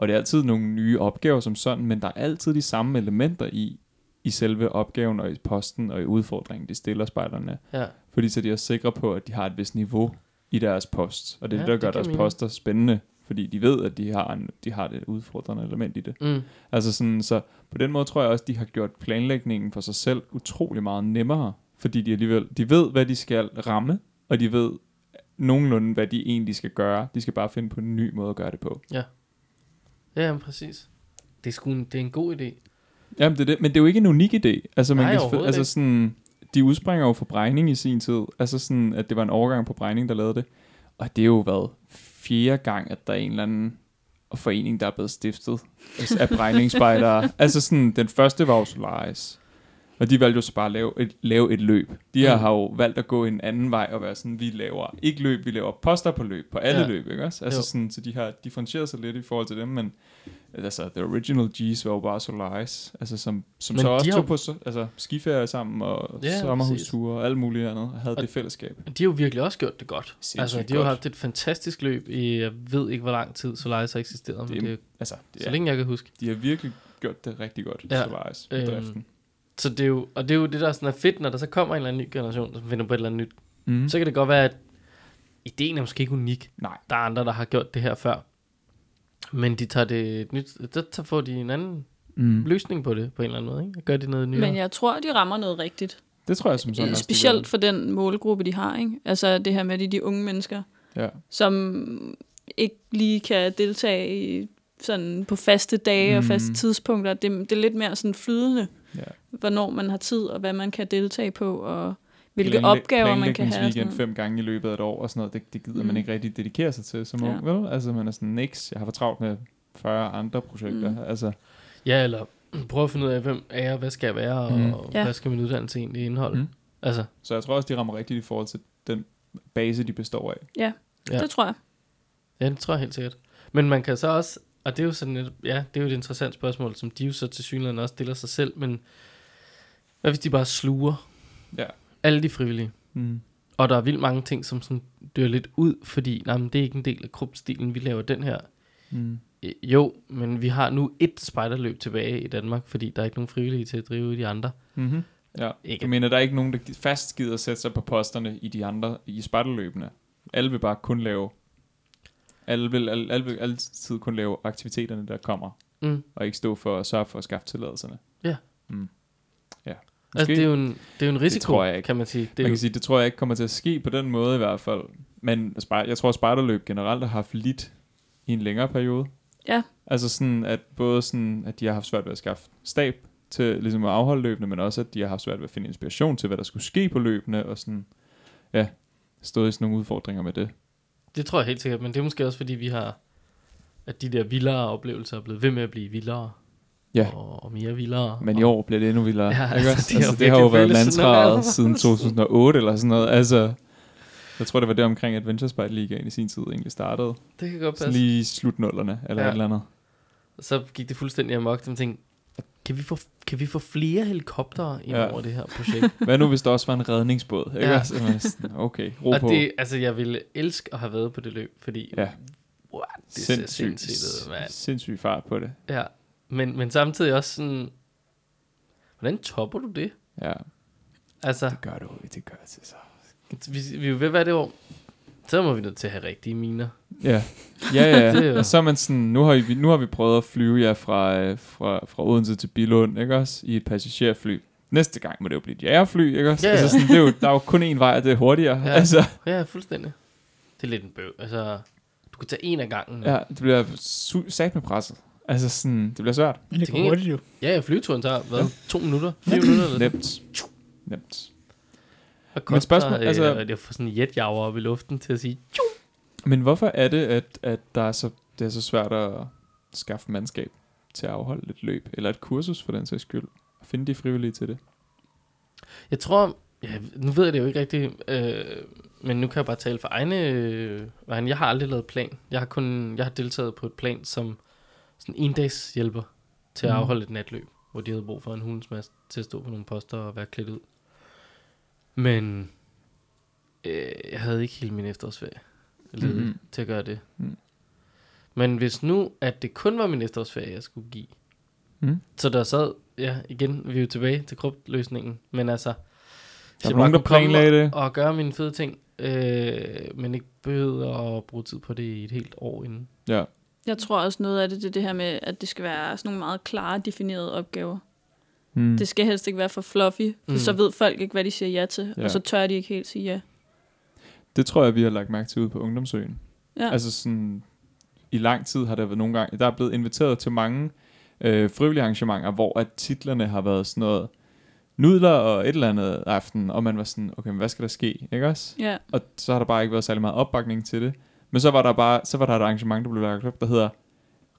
Og det er altid nogle nye opgaver som sådan, men der er altid de samme elementer i, i selve opgaven og i posten og i udfordringen, de stiller spejderne. Ja, Fordi så de er sikre på, at de har et vist niveau i deres post. Og det er Ja, det, der det gør giver deres mening. poster spændende, fordi de ved, at de har, en, de har det udfordrende element i det. mm. Altså sådan, så på den måde tror jeg også, de har gjort planlægningen for sig selv utrolig meget nemmere, fordi de alligevel, de ved, hvad de skal ramme, og de ved nogenlunde, hvad de egentlig skal gøre. De skal bare finde på en ny måde at gøre det på. ja, jamen, præcis. Det er, sgu en, det er en god idé. Jamen, det er det, men det er jo ikke en unik idé. Altså, man Nej, kan, altså sådan, de udspringer jo fra Brejning i sin tid. Altså sådan, at det var en overgang på Brejning, der lavede det. Og det er jo været fjerde gang, at der er en eller anden forening, der er blevet stiftet af Brejningsspejdere. altså sådan, den første var jo Solaris. Og de valgte jo så bare at lave et, lave et løb. De her Mm. har jo valgt at gå en anden vej og være sådan, vi laver ikke løb, vi laver poster på løb, på alle Ja. løb, ikke også? Altså Jo. sådan, så de har differentieret sig lidt i forhold til dem, men Altså, the original G's var jo bare Solaris, altså som, som Men så også tog på så- altså, skiferie sammen og Ja, sommerhusture og alt muligt andet, og havde Og- det fællesskab. De har jo virkelig også gjort det godt. Sindssygt altså, de har jo haft et fantastisk løb i, jeg ved ikke, hvor lang tid Solaris har eksisteret, men Det det, Altså, det så længe jeg kan huske. de har virkelig gjort det rigtig godt, Ja, Solaris, øhm, bedriften. Så det er jo, og det er jo det, der sådan er fedt, når der så kommer en eller anden ny generation, som finder på et eller andet nyt. Mm. Så kan det godt være, at ideen er måske ikke unik. Nej. Der er andre, der har gjort det her før. Men de tager det et nyt, tager- får de en anden Mm. løsning på det, på en eller anden måde. Ikke? Gør de noget nyere. Men jeg tror, de rammer noget rigtigt. Det tror jeg som sådan også, Specielt for den målgruppe, de har. Ikke? Altså det her med de, de unge mennesker. Ja. som ikke lige kan deltage i, sådan på faste dage mm. og faste Mm. tidspunkter. Det, det er lidt mere sådan flydende, ja. hvornår man har tid, og hvad man kan deltage på, og hvilke Planlæg- opgaver man kan have. noget. fem gange i løbet af et år og sådan noget, det, det gider mm. Man ikke rigtig dedikere sig til som Ja. ung, vel? Altså man er sådan, niks, jeg har for travlt med 40 andre projekter. Mm. Altså, Ja, eller prøv at finde ud af, hvem er jeg, hvad skal jeg være, og, Mm. og Ja. hvad skal min uddannelse egentlig indeholde. Mm. Altså, så jeg tror også, de rammer rigtigt i forhold til den base, de består af. Ja, Ja. ja, det tror jeg. ja, det tror jeg helt sikkert. Men man kan så også, og det er jo sådan et, ja, det er jo et interessant spørgsmål, som de jo så til synligheden også stiller sig selv, men hvad hvis de bare sluger Ja. alle de frivillige? Mm. Og der er vildt mange ting, som sådan dør lidt ud, fordi nej, men det er ikke en del af krupstilen, vi laver den her. Mm. Øh, Jo, men vi har nu et spejderløb tilbage i Danmark, fordi der er ikke nogen frivillige til at drive de andre. Mm-hmm. Ja. Ikke. Jeg mener, der er ikke nogen, der fast gider at sætte sig på posterne i de andre, i spejderløbene. Alle vil bare kun lave, alle vil, alle, alle vil altid kun lave aktiviteterne, der kommer, Mm. og ikke stå for at sørge for at skaffe tilladelserne. Ja. Mm. Ja. Altså, det er, jo en, det er jo en risiko, tror jeg ikke. kan man sige. Det Det man jo, kan sige, det tror jeg ikke kommer til at ske på den måde i hvert fald. Men jeg tror, at spejderløb generelt har haft lidt i en længere periode. Ja. Altså sådan, at både sådan, at de har haft svært ved at skaffe stab til ligesom at afholde løbene, men også, at de har haft svært ved at finde inspiration til, hvad der skulle ske på løbene, og sådan, ja, stået i sådan nogle udfordringer med det. Det tror jeg helt sikkert, men det er måske også, fordi vi har, at de der vildere oplevelser er blevet ved med at blive vildere. Ja. Og, og mere vildere. Men i og, år bliver det endnu vildere. Ja, ikke altså, det altså, det har jo været sådan mantraet siden 2008 eller sådan noget. Altså, jeg tror, det var det omkring Adventure Spite Ligaen i sin tid egentlig startede. Det kan godt Sådan passe. lige i slutnullerne, eller Ja. et eller andet. Så gik det fuldstændig amok, som tænkte, kan vi få, kan vi få flere helikoptere ind Ja. over det her projekt? Hvad nu, hvis der også var en redningsbåd? Ikke? Ja. Okay, ro og på. det, altså, jeg ville elske at have været på det løb, fordi, Ja. what, det ser sindssygt ud, mand. sindssyg fart på det. Ja, men, men samtidig også sådan, hvordan topper du det? Ja, Altså, det gør du. Det gør det så. vi, vi er jo ved at være det år, så må vi nødt til at have rigtige miner. Ja, ja, ja. Det så er man sådan, nu har, vi, nu har vi prøvet at flyve jer fra, øh, fra, fra Odense til Billund, ikke også? I et passagerfly. Næste gang må det jo blive et jægerfly, ikke også? Ja, ja. Altså sådan, det er jo, der er jo kun én vej, og det er hurtigere. Ja. Altså, Ja, fuldstændig. Det er lidt en bøv. Altså, du kan tage en af gangen. ja, det bliver su- sat med presset. Altså sådan, det bliver svært. Men det Til går hurtigt jo. Ja, ja, flyturen tager, hvad? Ja. To minutter? Fire minutter? Eller sådan. Nemt. Nemt. Hvad Men spørgsmål- altså- øh, jeg får sådan en jetjager op i luften til at sige, "Tju!" Men hvorfor er det, at, at der er så, det er så svært at skaffe mandskab til at afholde et løb, eller et kursus for den sags skyld, og finde de frivillige til det? Jeg tror, ja, nu ved jeg det jo ikke rigtigt, øh, men nu kan jeg bare tale for egne øh, vegne. Jeg har aldrig lavet plan. Jeg har kun jeg har deltaget på et plan som sådan en dags hjælper til at Mhm. afholde et natløb, hvor de havde brug for en hundesmads til at stå på nogle poster og være klædt ud. Men øh, jeg havde ikke hele min efterårsferie ledet Mhm. til at gøre det. Mhm. Men hvis nu, at det kun var min efterårsferie, jeg skulle give, Mm. så der sad, ja igen, vi er jo tilbage til krybtløsningen, men altså, hvis Der jeg var nogen, bare der planlagde det. og, og gøre mine fede ting, øh, men ikke behøvede at bruge tid på det i et helt år inden. Ja. Jeg tror også noget af det, det er det her med, at det skal være sådan nogle meget klare, definerede opgaver. Mm. Det skal helst ikke være for fluffy, for Mm. så ved folk ikke, hvad de siger ja til, Ja. og så tør de ikke helt sige ja. Det tror jeg, vi har lagt mærke til ude på Ungdomsøen. Ja. Altså sådan, i lang tid har der været nogle gange, der er blevet inviteret til mange øh, frivillige arrangementer, hvor at titlerne har været sådan noget, nudler og et eller andet aften, og man var sådan, okay, men hvad skal der ske, ikke også? ja. Og så har der bare ikke været særlig meget opbakning til det. Men så var der bare, så var der et arrangement, der blev lagt op, der hedder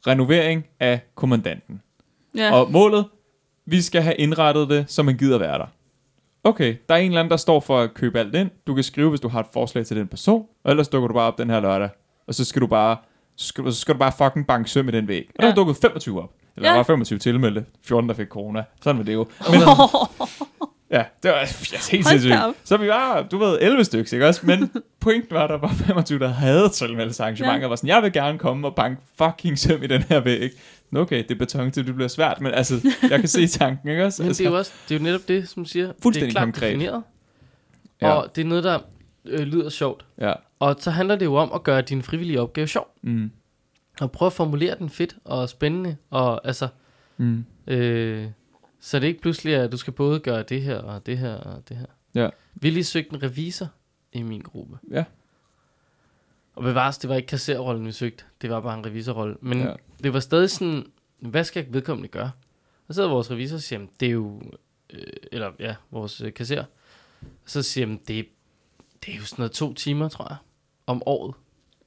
renovering af kommandanten. Ja. Og målet, vi skal have indrettet det, så man gider være der. Okay, der er en eller anden, der står for at købe alt ind. Du kan skrive, hvis du har et forslag til den person, og ellers dukker du bare op den her lørdag. Og så skal du bare så skal, du, så skal du bare fucking banke søm i den væg. Og der Ja. er dukket 25 op. Eller Ja. der var 25 tilmeldte, 14 der fik corona. Sådan var det jo. Men, ja, det var ja, helt sindssygt. Så vi var, du ved, 11 stykker, ikke også? Men pointen var, at der var 25, der havde tilmeldt sig arrangementet. Ja. Ja. var sådan, jeg vil gerne komme og banke fucking søm i den her væg. Okay, det er beton det bliver svært, men altså, jeg kan se tanken, ikke også? Men altså, det er jo også, det er jo netop det, som siger. det er klart konkret. defineret. Ja. Og det er noget, der øh, lyder sjovt. Ja. Og så handler det jo om at gøre din frivillige opgave sjov. Mm. Og prøve at formulere den fedt og spændende. Og altså, Mm. øh, så det ikke pludselig er, at du skal både gøre det her og det her og det her. Ja. Vi lige søgt en revisor i min gruppe. Ja. Og bevares, det var ikke kasserrollen, vi søgte. Det var bare en revisorrolle. Men Ja. Det var stadig sådan, hvad skal vedkommende gøre? Og så sidder vores revisor og siger, "Jamen, det er jo, øh, eller ja, vores øh, kasser. Så siger han, det, det er jo sådan noget to timer, tror jeg, om året.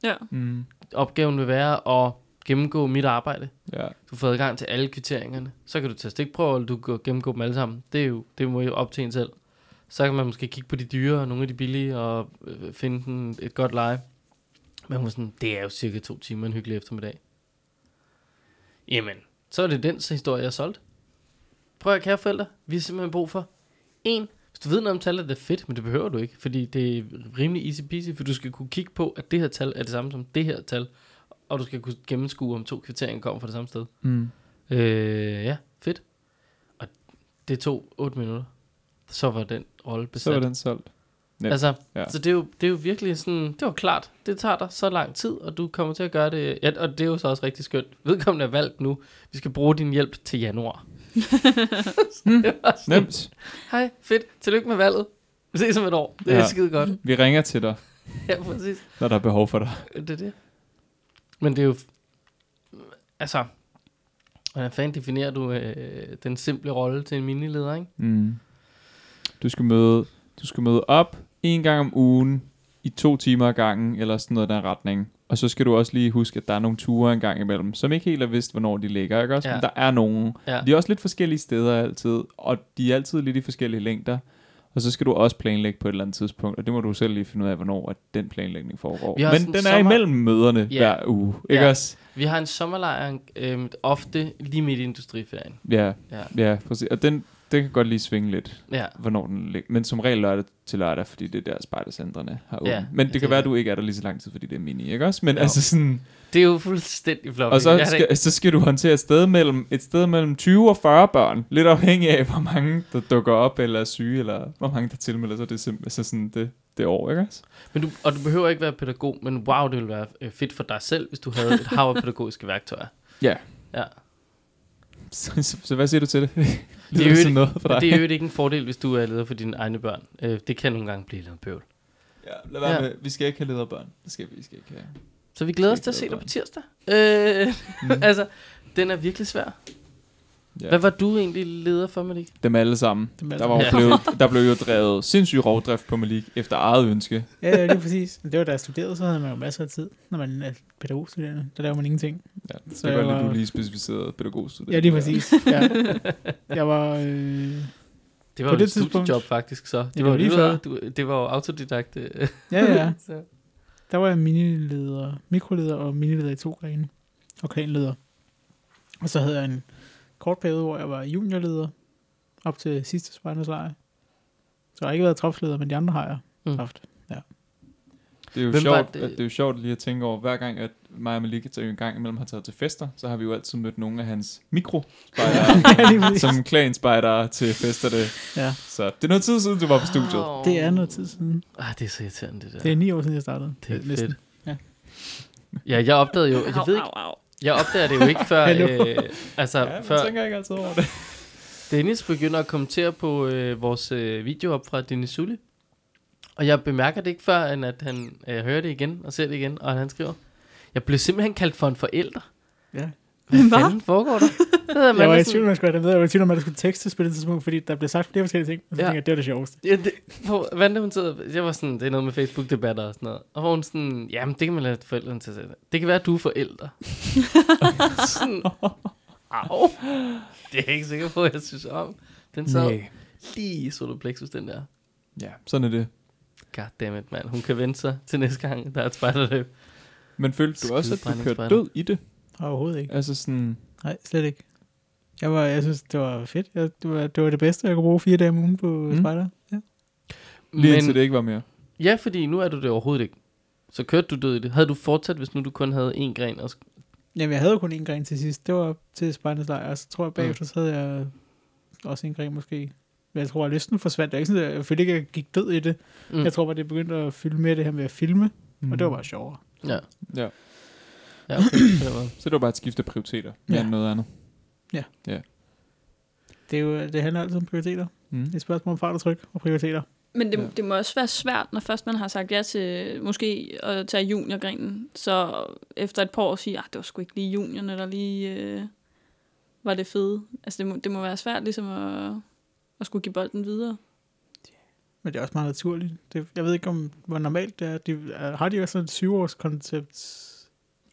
Ja. Mm. Opgaven vil være at gennemgå mit arbejde. Ja. Du får adgang til alle kvitteringerne. Så kan du tage stikprøver, eller du kan gennemgå dem alle sammen. Det er jo, det må jo op til en selv. Så kan man måske kigge på de dyre, og nogle af de billige, og øh, finde den et godt leje. Men hun var sådan, det er jo cirka to timer en hyggelig eftermiddag. Jamen, så er det den historie, jeg har solgt. Prøv at kære forældre, vi har simpelthen brug for en. Hvis du ved noget om det er fedt, men det behøver du ikke, fordi det er rimelig easy peasy, for du skal kunne kigge på, at det her tal er det samme som det her tal, og du skal kunne gennemskue, om to kvitteringer kommer fra det samme sted. Mm. Øh, ja, fedt. Og det tog 8 minutter. Så var den rolle besat. Så var den solgt. Nemt. Altså, Ja. så det er, jo, det er jo virkelig sådan, det var klart, det tager dig så lang tid, og du kommer til at gøre det, ja, og det er jo så også rigtig skønt. Vedkommende er valgt nu, vi skal bruge din hjælp til januar. sådan, Nemt. Hej, fedt, tillykke med valget. Vi ses om et år, det er Ja. ja. skide godt. Vi ringer til dig, Ja, præcis. når der er behov for dig. Det er det. Men det er jo... Altså... Hvordan fanden definerer du øh, den simple rolle til en minileder, ikke? Mm. Du skal møde, du skal møde op en gang om ugen i to timer ad gangen, eller sådan noget i den retning. Og så skal du også lige huske, at der er nogle ture en gang imellem, som ikke helt er vidst, hvornår de ligger, ikke også? Ja. Men der er nogen. Ja. De er også lidt forskellige steder altid, og de er altid lidt i forskellige længder. Og så skal du også planlægge på et eller andet tidspunkt, og det må du selv lige finde ud af, hvornår at den planlægning foregår. Men den en er sommer- imellem møderne Ja. hver uge, ikke Ja. også? Vi har en sommerlejr, øh, ofte lige midt i industriferien. Ja, Ja. ja, præcis. Og den, den kan godt lige svinge lidt. Ja. hvornår den ligger. Men som regel lørdag til lørdag, fordi det er der spejdercentrene har åbent. Ja, Men det det kan være, at det. du ikke er der lige så lang tid, fordi det er mini, ikke også? Men Jo. altså sådan... Det er jo fuldstændig flot. Og så skal, så skal du håndtere et sted, mellem, et sted mellem 20 og 40 børn. Lidt afhængig af, hvor mange der dukker op, eller er syge, eller hvor mange der tilmelder sig. Det er simpelthen så sådan det, det år, ikke også? Men du, og du behøver ikke være pædagog, men wow, det ville være øh, fedt for dig selv, hvis du havde et hav af pædagogiske værktøjer. Ja. Ja. Så, så, så hvad siger du til det? det Det er jo sådan noget for dig. Det er jo ikke en fordel, hvis du er leder for dine egne børn. Øh, det kan nogle gange blive lidt bøvl. Ja, lad være Ja. med. Vi skal ikke have lederbørn. Det skal vi, vi skal ikke have. Så vi glæder os til at se dig på tirsdag. Øh, Mm. altså, den er virkelig svær. Ja. Hvad var du egentlig leder for, Malik? Dem alle sammen. Dem alle Der, var jo Ja. blevet, der blev jo drevet sindssyg rovdrift på Malik efter eget ønske. Ja, ja, lige præcis. Det var da jeg studerede, så havde man jo masser af tid, når man er pædagogstuderende. Der laver man ingenting. Ja, Så det var jeg lidt, var- du lige specificerede pædagogstudent. Ja, lige præcis. Ja. Jeg var... Øh, Det var På jo det et studiejob tidspunkt- faktisk, så. Det, det var, var lige før. du, det var jo autodidakt. øh. ja, ja. så. Der var jeg minileder, mikroleder og minileder i to grene. Og klanleder. Og så havde jeg en kort periode, hvor jeg var juniorleder. Op til sidste spejderslejr. Så jeg har ikke været tropsleder, men de andre har jeg Mm. haft. Det er jo Hvem sjovt, det? det? det er jo sjovt lige at tænke over, hver gang, at mig og Malik tager en gang imellem har taget til fester, så har vi jo altid mødt nogle af hans mikro Ja, som klan til festerne. Ja. Så det er noget tid siden, du var på studiet. Åh. Det er noget tid siden. Ah, det er så irriterende, det der. Det er ni år siden, jeg startede. Det er Næsten. fedt. Ja. Ja, jeg opdagede jo, jeg ved ikke, Au, au, au. Jeg opdager det jo ikke før, øh, altså Ja, før tænker ikke altid over det. Dennis begynder at kommentere på øh, vores øh, video op fra Dennis Sully. Og jeg bemærker det ikke før, end at han øh, hører det igen og ser det igen, og han skriver, jeg blev simpelthen kaldt for en forælder. Ja. Hvad Hvad? fanden foregår der? Det Jeg var i tvivl, man skulle have det med. Jeg var i tvivl, om man skulle tekste på det tidspunkt, fordi der blev sagt flere forskellige ting. Og så Ja. tænkte jeg, det var det sjoveste. Ja, det, på Vande, hun sidder, jeg var sådan, det er noget med Facebook-debatter og sådan noget. Og hvor hun sådan, jamen det kan man lade forældrene til at sige. Det kan være, at du er forælder. sådan, au. Det er jeg ikke sikker på, at jeg synes om. Den sad Nej. lige i soloplexus, den der. Ja, sådan er det. Goddammit, mand. Hun kan vente sig til næste gang, der er et spejderløb. Men følte du også, at du kørte død i det? Overhovedet ikke. Altså sådan... Nej, slet ikke. Jeg, var, jeg synes, det var fedt. Jeg, det, var, det var det bedste, jeg kunne bruge fire dage om ugen på Mm. mm. Spider. Ja. Lige Men, indtil det ikke var mere. ja, fordi nu er du det overhovedet ikke. Så kørte du død i det. Havde du fortsat, hvis nu du kun havde én gren? Og Jamen, jeg havde jo kun en gren til sidst. Det var til Spiders lejr, og så tror jeg bagefter, så havde jeg også en gren måske. Men jeg tror, at lysten forsvandt. Det er ikke sådan, at jeg følte ikke, at jeg gik død i det. mm. Mm. Jeg tror bare, det begyndte at fylde mere det her med at filme, mm. Mm. og det var bare sjovere. Ja. Ja. Ja, okay. Så det var bare et skifte af prioriteter, mere Ja. end noget andet. Det, er jo, det handler altid om prioriteter. Mm. Det er et spørgsmål om fart og tryk og prioriteter. Men det, Ja. ja. det må også være svært, når først man har sagt ja til måske at tage juniorgrenen, så efter et par år sige, at det var sgu ikke lige juniorne, der lige øh, var det fede. Altså det må, det må være svært ligesom at, at skulle give bolden videre. Men det er også meget naturligt. Det, jeg ved ikke, om hvor normalt det er. De, er- har de også sådan et syvårskoncept?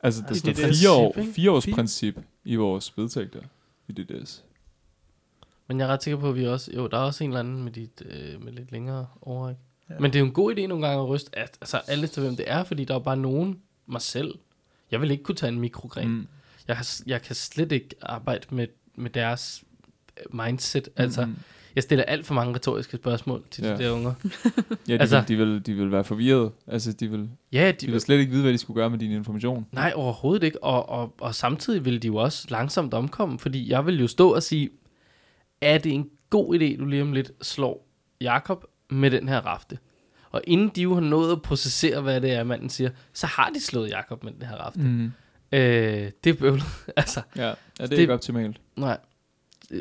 Altså, det er sådan fire, år, fire års Fire. princip i vores vedtægter i DDS. Men jeg er ret sikker på, at vi også... Jo, der er også en eller anden med, dit, øh, med lidt længere overræk. Ja. Men det er jo en god idé nogle gange at ryste at, altså, alle til, hvem det er, fordi der er bare nogen, mig selv. Jeg vil ikke kunne tage en mikrogren. Mm. Jeg, kan, jeg kan slet ikke arbejde med, med deres mindset. Altså, Mm. Jeg stiller alt for mange retoriske spørgsmål til ja. De der unger. Ja, de, Altså- vil, de, vil, de vil være forvirret. Altså, de vil, Ja, de vil slet ikke vide, hvad de skulle gøre med din information. Nej, overhovedet ikke. Og, og, og samtidig vil de jo også langsomt omkomme, fordi jeg vil jo stå og sige, er det en god idé, du lige om lidt slår Jakob med den her rafte? Og inden de jo har nået at processere, hvad det er, manden siger, så har de slået Jakob med den her rafte. Mm. Øh, det er bøvlet. altså, Ja, ja, det er Det- ikke optimalt. nej.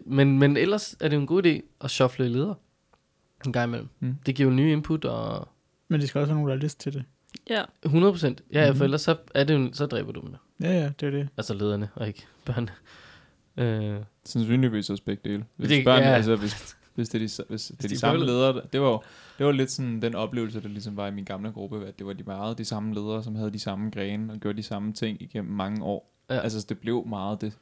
Men, men ellers er det jo en god idé at shuffle leder en gang imellem. Mm. Det giver jo nye input, og Men det skal også være nogen, der har lyst til det. Ja, 100 procent. Ja, mm-hmm. Mhm. for ellers så, er det jo, så dræber du dem. Ja, ja, det er det. Altså lederne, og ikke børnene. Øh, Sandsynligvis også begge dele. Hvis, Det- det, børn, ja. altså, hvis, hvis det er de, hvis det er de de, samme bøvlede. ledere, der- det var, jo- det var lidt sådan den oplevelse, der ligesom var i min gamle gruppe, at det var de meget de samme ledere, som havde de samme grene og gjorde de samme ting igennem mange år. Ja. Altså, det blev meget det.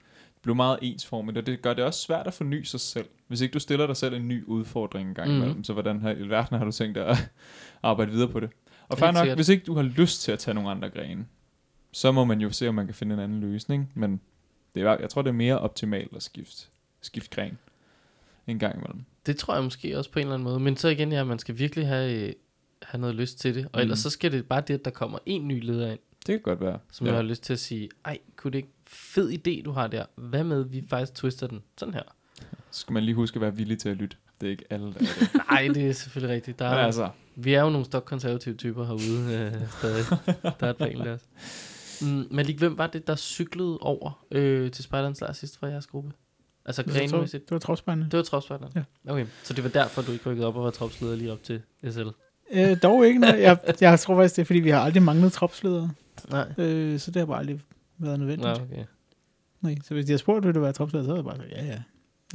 Blev meget ensformigt, og det gør det også svært at forny sig selv. Hvis ikke du stiller dig selv en ny udfordring en gang Mhm. mm. imellem, så hvordan har, i verden har du tænkt dig at arbejde videre på det? Og fair nok, sikkert. hvis ikke du har lyst til at tage nogle andre grene, så må man jo se, om man kan finde en anden løsning. Men det er, jeg tror, det er mere optimalt at skifte, skifte gren en gang imellem. Det tror jeg måske også på en eller anden måde. Men så igen, ja, man skal virkelig have, øh, have noget lyst til det. Og mm. ellers Mhm. så skal det bare det, at der kommer en ny leder ind, Det kan godt være. som ja. jeg har lyst til at sige, ej, kunne det ikke fed idé, du har der? Hvad med, vi faktisk twister den sådan her? Så skal man lige huske at være villig til at lytte. Det er ikke alle, der er det. Nej, det er selvfølgelig rigtigt. Der Men er, altså, Vi er jo nogle stokkonservative typer herude øh, stadig. der er et par enkelte. Mm, Malik, hvem var det, der cyklede over øh, til Spejderens lejr sidst fra jeres gruppe? Altså grenmæssigt? det var tropspejlene. Det var tropspejderen? Ja. Okay, så det var derfor, du ikke rykkede op og var tropsleder lige op til SL? Øh, dog ikke. Nej. Jeg, jeg tror faktisk, det er, fordi vi har aldrig manglet tropsledere. Nej. Øh, så det har bare aldrig været nødvendigt. Nå, Ja. okay. Nej, så hvis de har spurgt, vil du være tropsleder, så havde jeg bare sagt, ja, ja.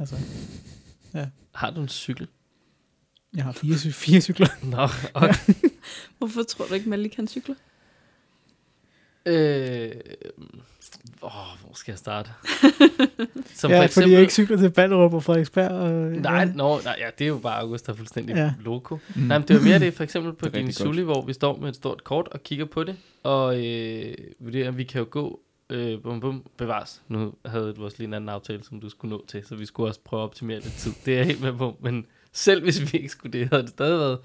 Altså, Har du en cykel? jeg har fire, cy- fire cykler. Nå, okay. hvorfor tror du ikke, Malik han cykler? øh, åh, hvor skal jeg starte? Som ja, fordi jeg ikke cykler til Ballerup og Frederiksberg. Og, Nej, ja. no, nej, ja, det er jo bare August, der er fuldstændig Ja. ja. loco. mm. Nej, men det var mere det, for eksempel på Det er din. Suli, hvor vi står med et stort kort og kigger på det, og øh, vurderer, at vi kan jo gå, øh, bum bum, bevares. Nu havde vores lige en anden aftale, som du skulle nå til, så vi skulle også prøve at optimere lidt tid. Det er jeg helt med på, men selv hvis vi ikke skulle det, havde det stadig været,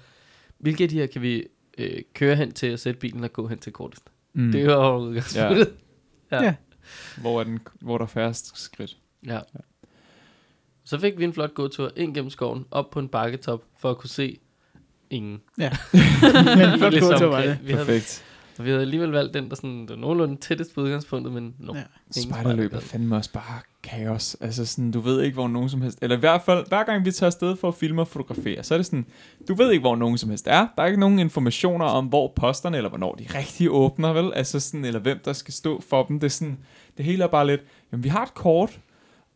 hvilke af de her kan vi øh, køre hen til at sætte bilen og gå hen til kortest? Mm. Det er jo udgangspunktet. Ja. Ja. Hvor er, den, hvor er der færrest skridt? Ja. Så fik vi en flot gåtur ind gennem skoven, op på en bakketop, for at kunne se ingen. Men flot Ligesom, gåtur var det. Vi havde, Perfekt. Og vi havde alligevel valgt den, der sådan, der nogenlunde tættest på udgangspunktet, men no. Ja. Ja. Spejderløb er fandme også bare kaos. Altså sådan, du ved ikke, hvor nogen som helst... Eller i hvert fald, hver gang vi tager afsted for at filme og fotografere, så er det sådan, du ved ikke, hvor nogen som helst er. Der er ikke nogen informationer om, hvor posterne, eller hvornår de rigtig åbner, vel? Altså sådan, eller hvem der skal stå for dem. Det er sådan, det hele er bare lidt, jamen vi har et kort,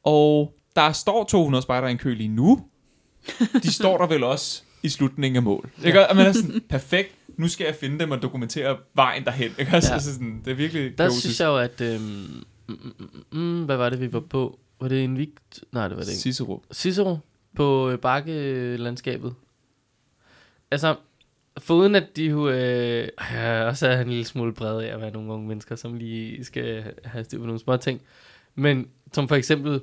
og der står 200 spejdere i en kø lige nu. De står der vel også i slutningen af mål. Ikke? Og man er sådan, perfekt, nu skal jeg finde dem og dokumentere vejen derhen. Ikke? Altså, Ja. ja. sådan, det er virkelig Der kaotisk. synes jeg jo, at... Øhm, mm, mm, mm, mm, hvad var det, vi var på? Var det en vigt? Nej, det var det ikke. Cicero. Cicero på øh, bakkelandskabet. Altså, Foruden at de jo øh, ja, også er en lille smule brede af at være nogle unge mennesker, som lige skal have styr på nogle små ting. Men som for eksempel,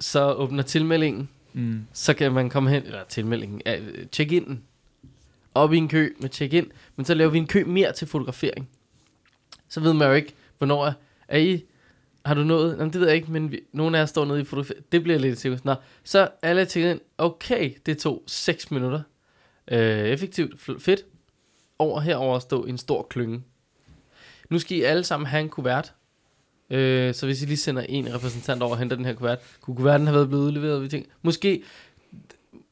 så åbner tilmeldingen, Mm. så kan man komme hen, eller tilmeldingen, øh, check in op i en kø med check in, men så laver vi en kø mere til fotografering. Så ved man jo ikke, hvornår er, er I, har du nået? Jamen, det ved jeg ikke, men vi, nogle af jer står nede i fotografering. Det bliver lidt sikkert. Nå, så alle er ind. Okay, det tog 6 minutter. Øh, effektivt, fedt. Over herover stå en stor klynge. Nu skal I alle sammen have en kuvert. Øh, så hvis I lige sender en repræsentant over og henter den her kuvert, kunne kuverten have været blevet udleveret? Vi tænker, måske,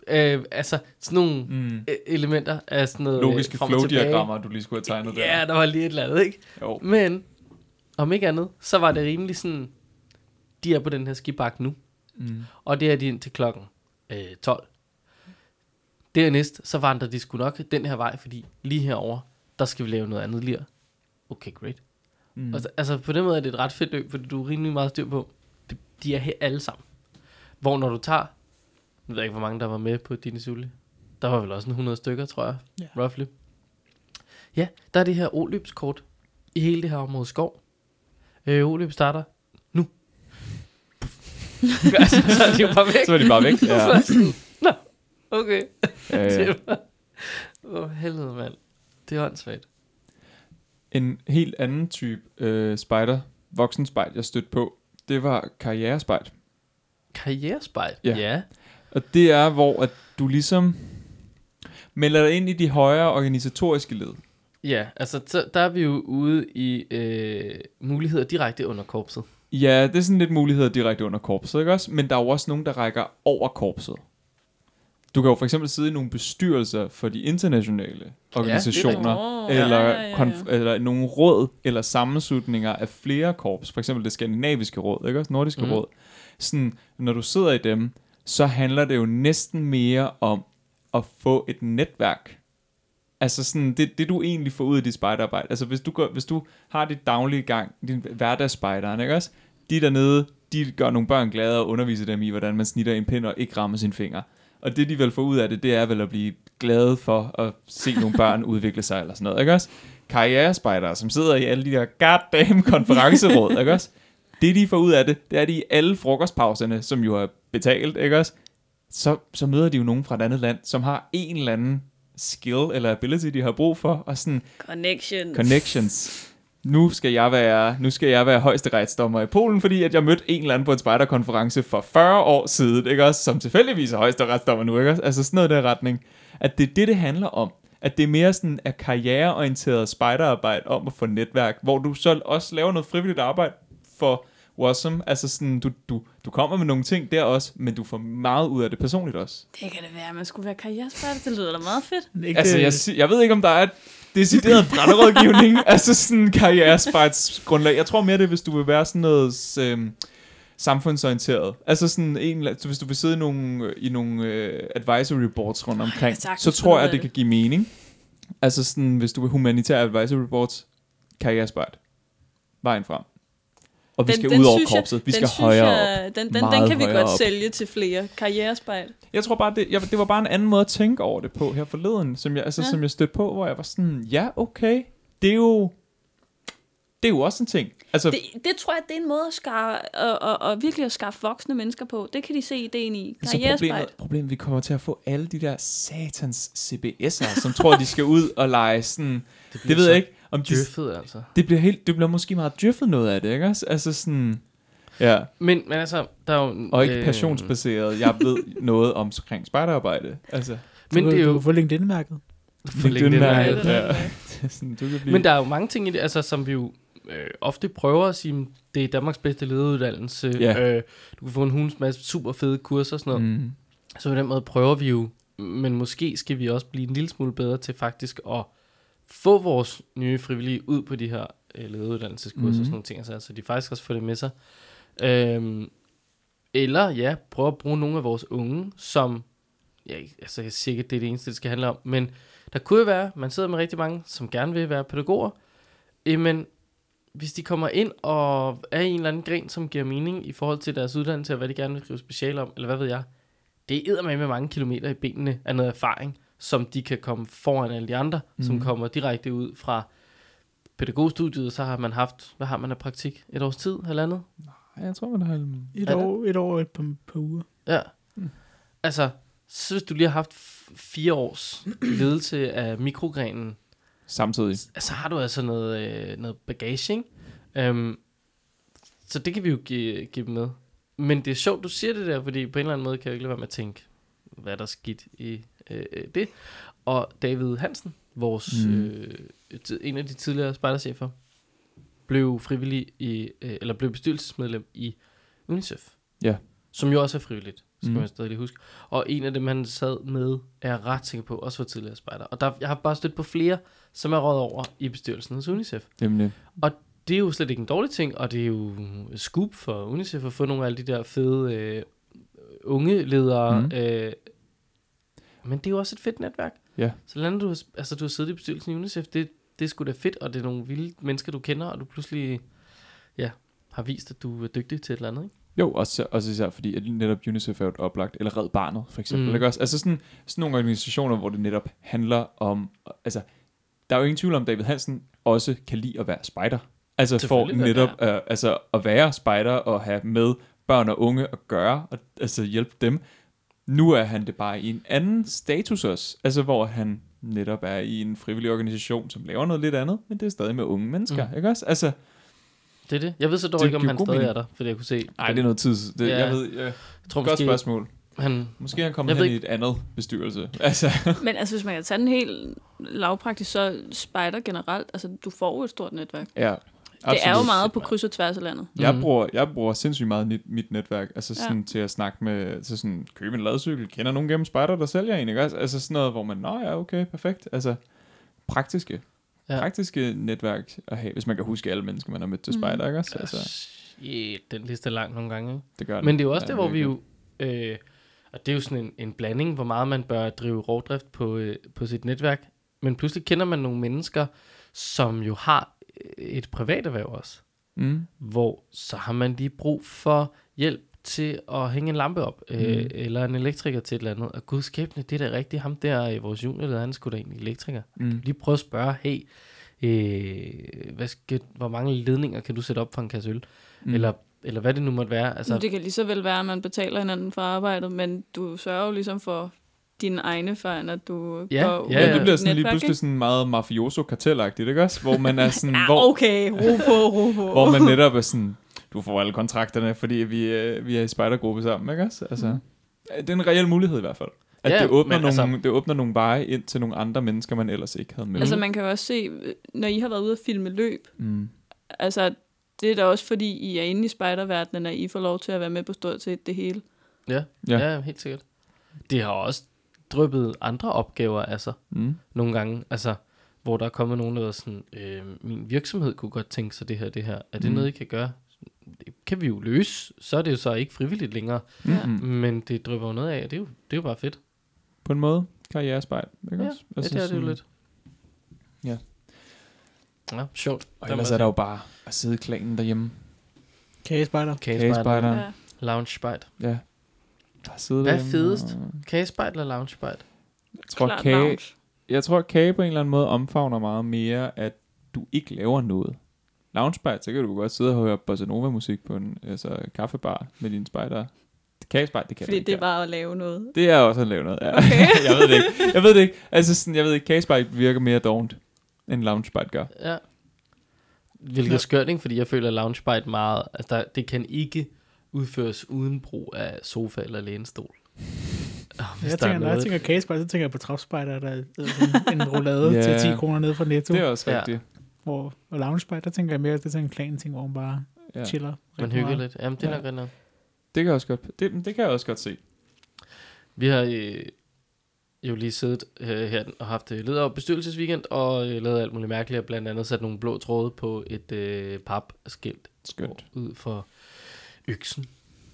øh, altså sådan nogle Mm. e- elementer af sådan noget Logiske øh, flow-diagrammer, du lige skulle have tegnet der. Ja, der var lige et eller andet, ikke? Jo. Men, om ikke andet, så var det rimelig sådan, de er på den her skibak nu, Mm. og det er de indtil klokken øh, 12. Dernæst, så vandrer de sgu nok den her vej, fordi lige herover der skal vi lave noget andet lir. Okay, great. Mm. Og, så- altså på den måde er det et ret fedt løb, fordi du er rimelig meget styr på, de er her alle sammen. Hvor når du tager, jeg ved ikke, hvor mange der var med på Dine Sully. Der var vel også en 100 stykker, tror jeg, Ja. ja. roughly. Ja, der er det her oløbskort i hele det her område skov. Øh, oløb starter nu. altså, så er de jo bare væk. Så var de bare væk. Ja. Nå, okay. Ja, ja. Det var... Åh, oh, helvede, mand. Det er åndssvagt. En helt anden type øh, spider, voksen spejl, jeg stødte på, det var karrierespejl. Karrierespejl. Ja. ja. Og det er, hvor at du ligesom melder dig ind i de højere organisatoriske led. Ja, altså så, der er vi jo ude i øh, muligheder direkte under korpset. Ja, det er sådan lidt muligheder direkte under korpset, ikke også? Men der er jo også nogen, der rækker over korpset. Du kan jo for eksempel sidde i nogle bestyrelser for de internationale organisationer, Åh, eller, ja, ja, ja, ja. konf- eller nogle råd eller sammenslutninger af flere korps, for eksempel det skandinaviske råd, ikke også? Nordiske mm. Råd. Sådan, når du sidder i dem, så handler det jo næsten mere om at få et netværk. Altså sådan, det, det du egentlig får ud af dit spejderarbejde. Altså hvis du, går, hvis du har dit daglige gang, din hverdagsspejderen, ikke også? De dernede, de gør nogle børn glade og underviser dem i, hvordan man snitter en pind og ikke rammer sin finger. Og det de vel får ud af det, det er vel at blive glade for at se nogle børn udvikle sig eller sådan noget, ikke også? Karrierespejdere, som sidder i alle de der goddamn konferenceråd, ikke også? Det de får ud af det, det er at de i alle frokostpauserne, som jo er betalt, ikke også? Så, så møder de jo nogen fra et andet land, som har en eller anden skill eller ability, de har brug for, og sådan Connection. connections. Nu skal jeg være, nu skal jeg være højesteretsdommer i Polen, fordi at jeg mødte en eller anden på en spejderkonference for 40 år siden, ikke også? Som tilfældigvis er højesteretsdommer nu, ikke også? Altså sådan noget i den retning. At det er det, det handler om. At det er mere sådan af karriereorienteret spejderarbejde om at få netværk, hvor du så også laver noget frivilligt arbejde for Wasm. Altså sådan, du, du, du kommer med nogle ting der også, men du får meget ud af det personligt også. Det kan det være, at man skulle være karrierespejder. Det lyder da meget fedt. Ikke, Altså, øh, jeg, jeg ved ikke, om der er et decideret brænderådgivning, altså sådan karrierespejdsgrundlag. Jeg tror mere, det er, hvis du vil være sådan noget øhm, samfundsorienteret. Altså sådan en, så hvis du vil sidde i nogle, i nogle øh, advisory boards rundt omkring, sagtens så tror jeg, af det det. kan give mening. Altså sådan, hvis du vil humanitære advisory boards, karrierespejt. Vejen frem. Og vi Den- skal den ud over korpset. Vi den skal højere op. jeg, Den, den, den Meget kan vi godt op. sælge til flere. Karrierespejl. Jeg tror bare, det, jeg, det var bare en anden måde at tænke over det på her forleden, som jeg, altså, Ja. som jeg stødte på, hvor jeg var sådan, ja, okay, det er jo, det er jo også en ting. Altså, Det, det tror jeg, det er en måde at, skaffe, at, at, at virkelig at skaffe voksne mennesker på. Det kan de se ideen i. så Karrierespejl. problemet, problemet, vi kommer til at få alle de der satans CBS'er, som tror, de skal ud og lege sådan, det, det ved jeg ikke, om de, Djøffet, altså. det bliver helt, det bliver måske meget djøffet noget af det, ikke også? Altså sådan, ja, Men, men altså, der er jo... og ikke passionsbaseret, jeg ved noget om omkring spejderarbejde, altså. Men du, det er Du jo... kan få LinkedIn-mærket. For LinkedIn er- Ja, det ja. Det sådan, du kan blive, Men der er jo mange ting i det, altså, som vi jo øh, ofte prøver at sige, det er Danmarks bedste lederuddannelse. Ja. Øh, du kan få en hunds masse super fede kurser og sådan noget. Mm. mm, Så på den måde prøver vi jo, men måske skal vi også blive en lille smule bedre til faktisk at få vores nye frivillige ud på de her øh, lederuddannelseskurser mm. og Mhm. sådan nogle ting, altså, så de faktisk også får det med sig. Øhm, eller ja, prøve at bruge nogle af vores unge, som, ja, altså jeg siger ikke, det er det eneste, det skal handle om, men der kunne jo være, man sidder med rigtig mange, som gerne vil være pædagoger, men hvis de kommer ind og er i en eller anden gren, som giver mening i forhold til deres uddannelse, og hvad de gerne vil skrive special om, eller hvad ved jeg, det er med med mange kilometer i benene af noget erfaring, som de kan komme foran alle de andre, mm. som Mhm. kommer direkte ud fra pædagogstudiet, så har man haft, hvad har man af praktik? Et års tid, halvandet? Ej, jeg tror, man har... Et år, et år og et par, par uger. Ja. Mm. Altså, så hvis du lige har haft fire års ledelse af mikrogrenen, Samtidig. så har du altså noget, øh, noget bagage, ikke? Um, så det kan vi jo give, give dem med. Men det er sjovt, du siger det der, fordi på en eller anden måde kan jeg jo ikke lade være med at tænke, hvad er der skidt i øh, det. Og David Hansen, vores, Mm. øh, en af de tidligere spejderchefer, blev frivillig i, øh, eller blev bestyrelsesmedlem i UNICEF. Ja. Som jo også er frivilligt, skal Mm. man stadig lige huske. Og en af dem, han sad med, er jeg ret sikker på, også var tidligere spejder. Og der, jeg har bare stødt på flere, som er råd over i bestyrelsen hos UNICEF. Nemlig. Det er jo slet ikke en dårlig ting, og det er jo scoop for UNICEF at få nogle af alle de der fede øh, unge ledere. Mm. Øh, men det er jo også et fedt netværk. Ja. Så længe du, altså, du har siddet i bestyrelsen i UNICEF, det, det er sgu da fedt, og det er nogle vilde mennesker, du kender, og du pludselig ja, har vist, at du er dygtig til et eller andet. Ikke? Jo, også, også især fordi, at netop UNICEF er jo et oplagt, eller Red Barnet, for eksempel. Mm. Ikke også? Altså sådan, sådan nogle organisationer, hvor det netop handler om, altså, der er jo ingen tvivl om, David Hansen også kan lide at være spejder. Altså for netop uh, altså, at være spejder og have med børn og unge at gøre, og altså hjælpe dem. Nu er han det bare i en anden status også, altså hvor han netop er i en frivillig organisation, som laver noget lidt andet, men det er stadig med unge mennesker, mm. Ikke også? Altså, Det er det. Jeg ved så dog Det ikke, om han stadig mening. er der, fordi jeg kunne se. nej, det er noget tid. Det, Ja. Jeg ved, jeg, Jeg tror godt måske, spørgsmål. han, Måske han kommet Jeg hen i et andet bestyrelse. Altså, Men altså, hvis man kan tage den helt lavpraktisk, så spejder generelt, altså du får jo et stort netværk. ja, Det er jo absolut. meget på kryds og tværs af landet. Jeg Mhm. bruger, jeg bruger sindssygt meget mit, mit netværk, altså Ja. sådan til at snakke med, til sådan, købe en ladcykel, kender nogen gennem spejder, der sælger en, ikke også? Altså sådan noget, hvor man, nå ja, okay, perfekt. Altså, praktiske, ja. Ja. praktiske netværk at have, hvis man kan huske alle mennesker, man har mødt til spejder, ikke også? Altså, Shit, den liste er lang nogle gange. Ikke? det gør Men det er jo også Ja, det, hvor vi jo... Øh, og det er jo sådan en, en blanding, hvor meget man bør drive rovdrift på, øh, på sit netværk. Men pludselig kender man nogle mennesker, som jo har et privat erhverv også. Mm. Hvor så har man lige brug for hjælp til at hænge en lampe op. Øh, Mm. eller en elektriker til et eller andet. Og gud skæbne, det er da rigtigt. Ham der i vores juniorleder, han skulle da egentlig elektriker. Mm. Lige prøve at spørge, hey, øh, hvad skal, hvor mange ledninger kan du sætte op for en kasse øl? Mm. Eller, eller hvad det nu måtte være. Altså, Altså, det kan lige så vel være, at man betaler hinanden for arbejdet, men du sørger jo ligesom for dine egne for, at du Ja, går ja, Ja, ja. det bliver sådan lige netværk, pludselig sådan meget mafioso kartelagtigt, ikke også? Hvor man er sådan, Ja, hvor, okay, ro på, ro på. hvor man netop er sådan, du får alle kontrakterne, fordi vi, øh, vi er i spejdergruppe sammen, ikke også? Altså, Mhm. det er en reel mulighed i hvert fald. At Ja, det, åbner men nogle, altså- det åbner nogle veje ind til nogle andre mennesker, man ellers ikke havde med. Altså man kan jo også se, når I har været ude at filme løb, mm. altså det er da også fordi, I er inde i spejderverdenen, at I får lov til at være med på stort set det hele. Ja. ja. ja, helt sikkert. Det har også dryppet andre opgaver af sig Mm. nogle gange. Altså, hvor der er kommet nogen, der er sådan, øh, min virksomhed kunne godt tænke sig det her, det her. Er det Mm. noget, I kan gøre? Det kan vi jo løse. Så er det jo så ikke frivilligt længere. Mm. Men det drypper jo noget af, og det er jo, det er jo bare fedt. På en måde. Karrierespejl. Ikke Ja, også? Ja, det er det jo sådan- lidt. Ja. Ja, sjovt. Og Der ellers er der jo bare at sidde i klanen derhjemme. Kagespejder. Kagespejder. Ja. Lounge spejder. Ja. Sidde Hvad er fedest? og- Kagespejder eller lounge spejder? Jeg tror, Klart kage, lounge. jeg tror, at kage på en eller anden måde omfavner meget mere, at du ikke laver noget. Loungespejl, så kan du godt sidde og høre bossa nova musik på en altså, kaffebar med dine spejder. Kagespejl, det kan Fordi det er bare at lave noget. det er også at lave noget, ja. Okay. jeg ved det ikke. Jeg ved det ikke. Altså, sådan, jeg ved ikke, kagespejl virker mere dovent, end loungespejl gør. Ja. Hvilket er skørt, ikke? Fordi jeg føler, at lounge spejder meget... Altså, der, det kan ikke udføres uden brug af sofa eller lænestol. Og hvis Jeg der er tænker, når jeg tænker kagespejder, så tænker jeg på tropspejder, der er sådan en roulade Ja. til 10 kroner nede fra Netto. Det er også Ja. rigtigt. Hvor, og loungespejder, der tænker jeg mere, det er sådan en klan ting, hvor man bare Ja. ja. chiller. Man hygger meget. lidt. Jamen, det er Ja. nok. Det kan jeg også godt, det, det kan jeg også godt se. Vi har øh, jo lige siddet øh, her og haft øh, leder- og bestyrelsesweekend, og øh, lavet alt muligt mærkeligt, og blandt andet sat nogle blå tråde på et øh, papskilt Skønt. ud for øksen.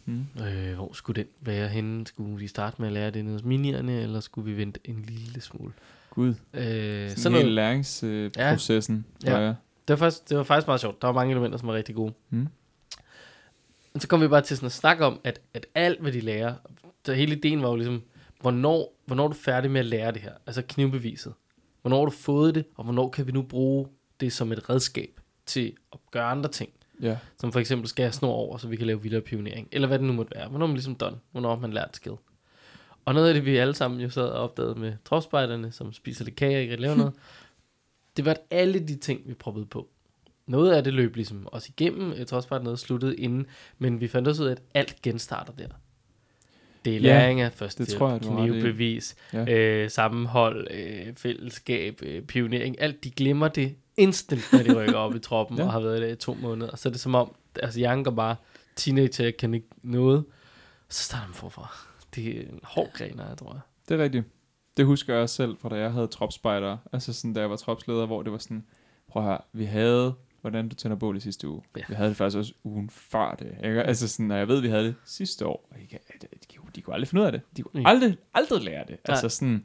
Mm. Øh, hvor skulle den være henne? Skulle vi starte med at lære det nede hos minierne, eller skulle vi vente en lille smule? Gud. Øh, Sådan sådan hele læringsprocessen. Ja. Ja. det, var faktisk, det var faktisk meget sjovt. Der var mange elementer, som var rigtig gode. Mm. Men så kom vi bare til sådan at snakke om, at, at alt, hvad de lærer, så hele ideen var jo ligesom hvornår, hvornår er du færdig med at lære det her? Altså knivbeviset. Hvornår har du fået det, og hvornår kan vi nu bruge det som et redskab til at gøre andre ting? Ja. Som for eksempel skal jeg snor over, så vi kan lave vildere pionering. Eller hvad det nu måtte være. Hvornår er man ligesom done? Hvornår har man lært skill? Og noget af det, vi alle sammen jo sad og opdagede med tropspejderne, som spiser lidt kage og ikke laver noget, det var, at alle de ting, vi proppede på. Noget af det løb ligesom også igennem, jeg tror også bare, at noget sluttede inden, men vi fandt også ud af, at alt genstarter der. Det er læring af første det tror jeg, knivbevis, Ja. øh, sammenhold, øh, fællesskab, øh, pionering, alt, de glemmer det instant, når de rykker op i troppen Ja. og har været der i to måneder. Så er det som om, altså hjernen går bare, teenager jeg kan ikke noget, så starter man forfra. Det er en hård grener, jeg tror jeg. Det er rigtigt. Det husker jeg også selv, fra da jeg havde tropspejder. Altså sådan, da jeg var tropsleder, hvor det var sådan, prøv høre, vi havde, hvordan du tænder bål i sidste uge. Ja. Vi havde det faktisk også ugen før det. Ikke? Altså sådan, og jeg ved, vi havde det sidste år. Og de, kan- de, de, de kunne aldrig finde ud af det. De kunne Mm. aldrig, aldrig lære det. Altså sådan,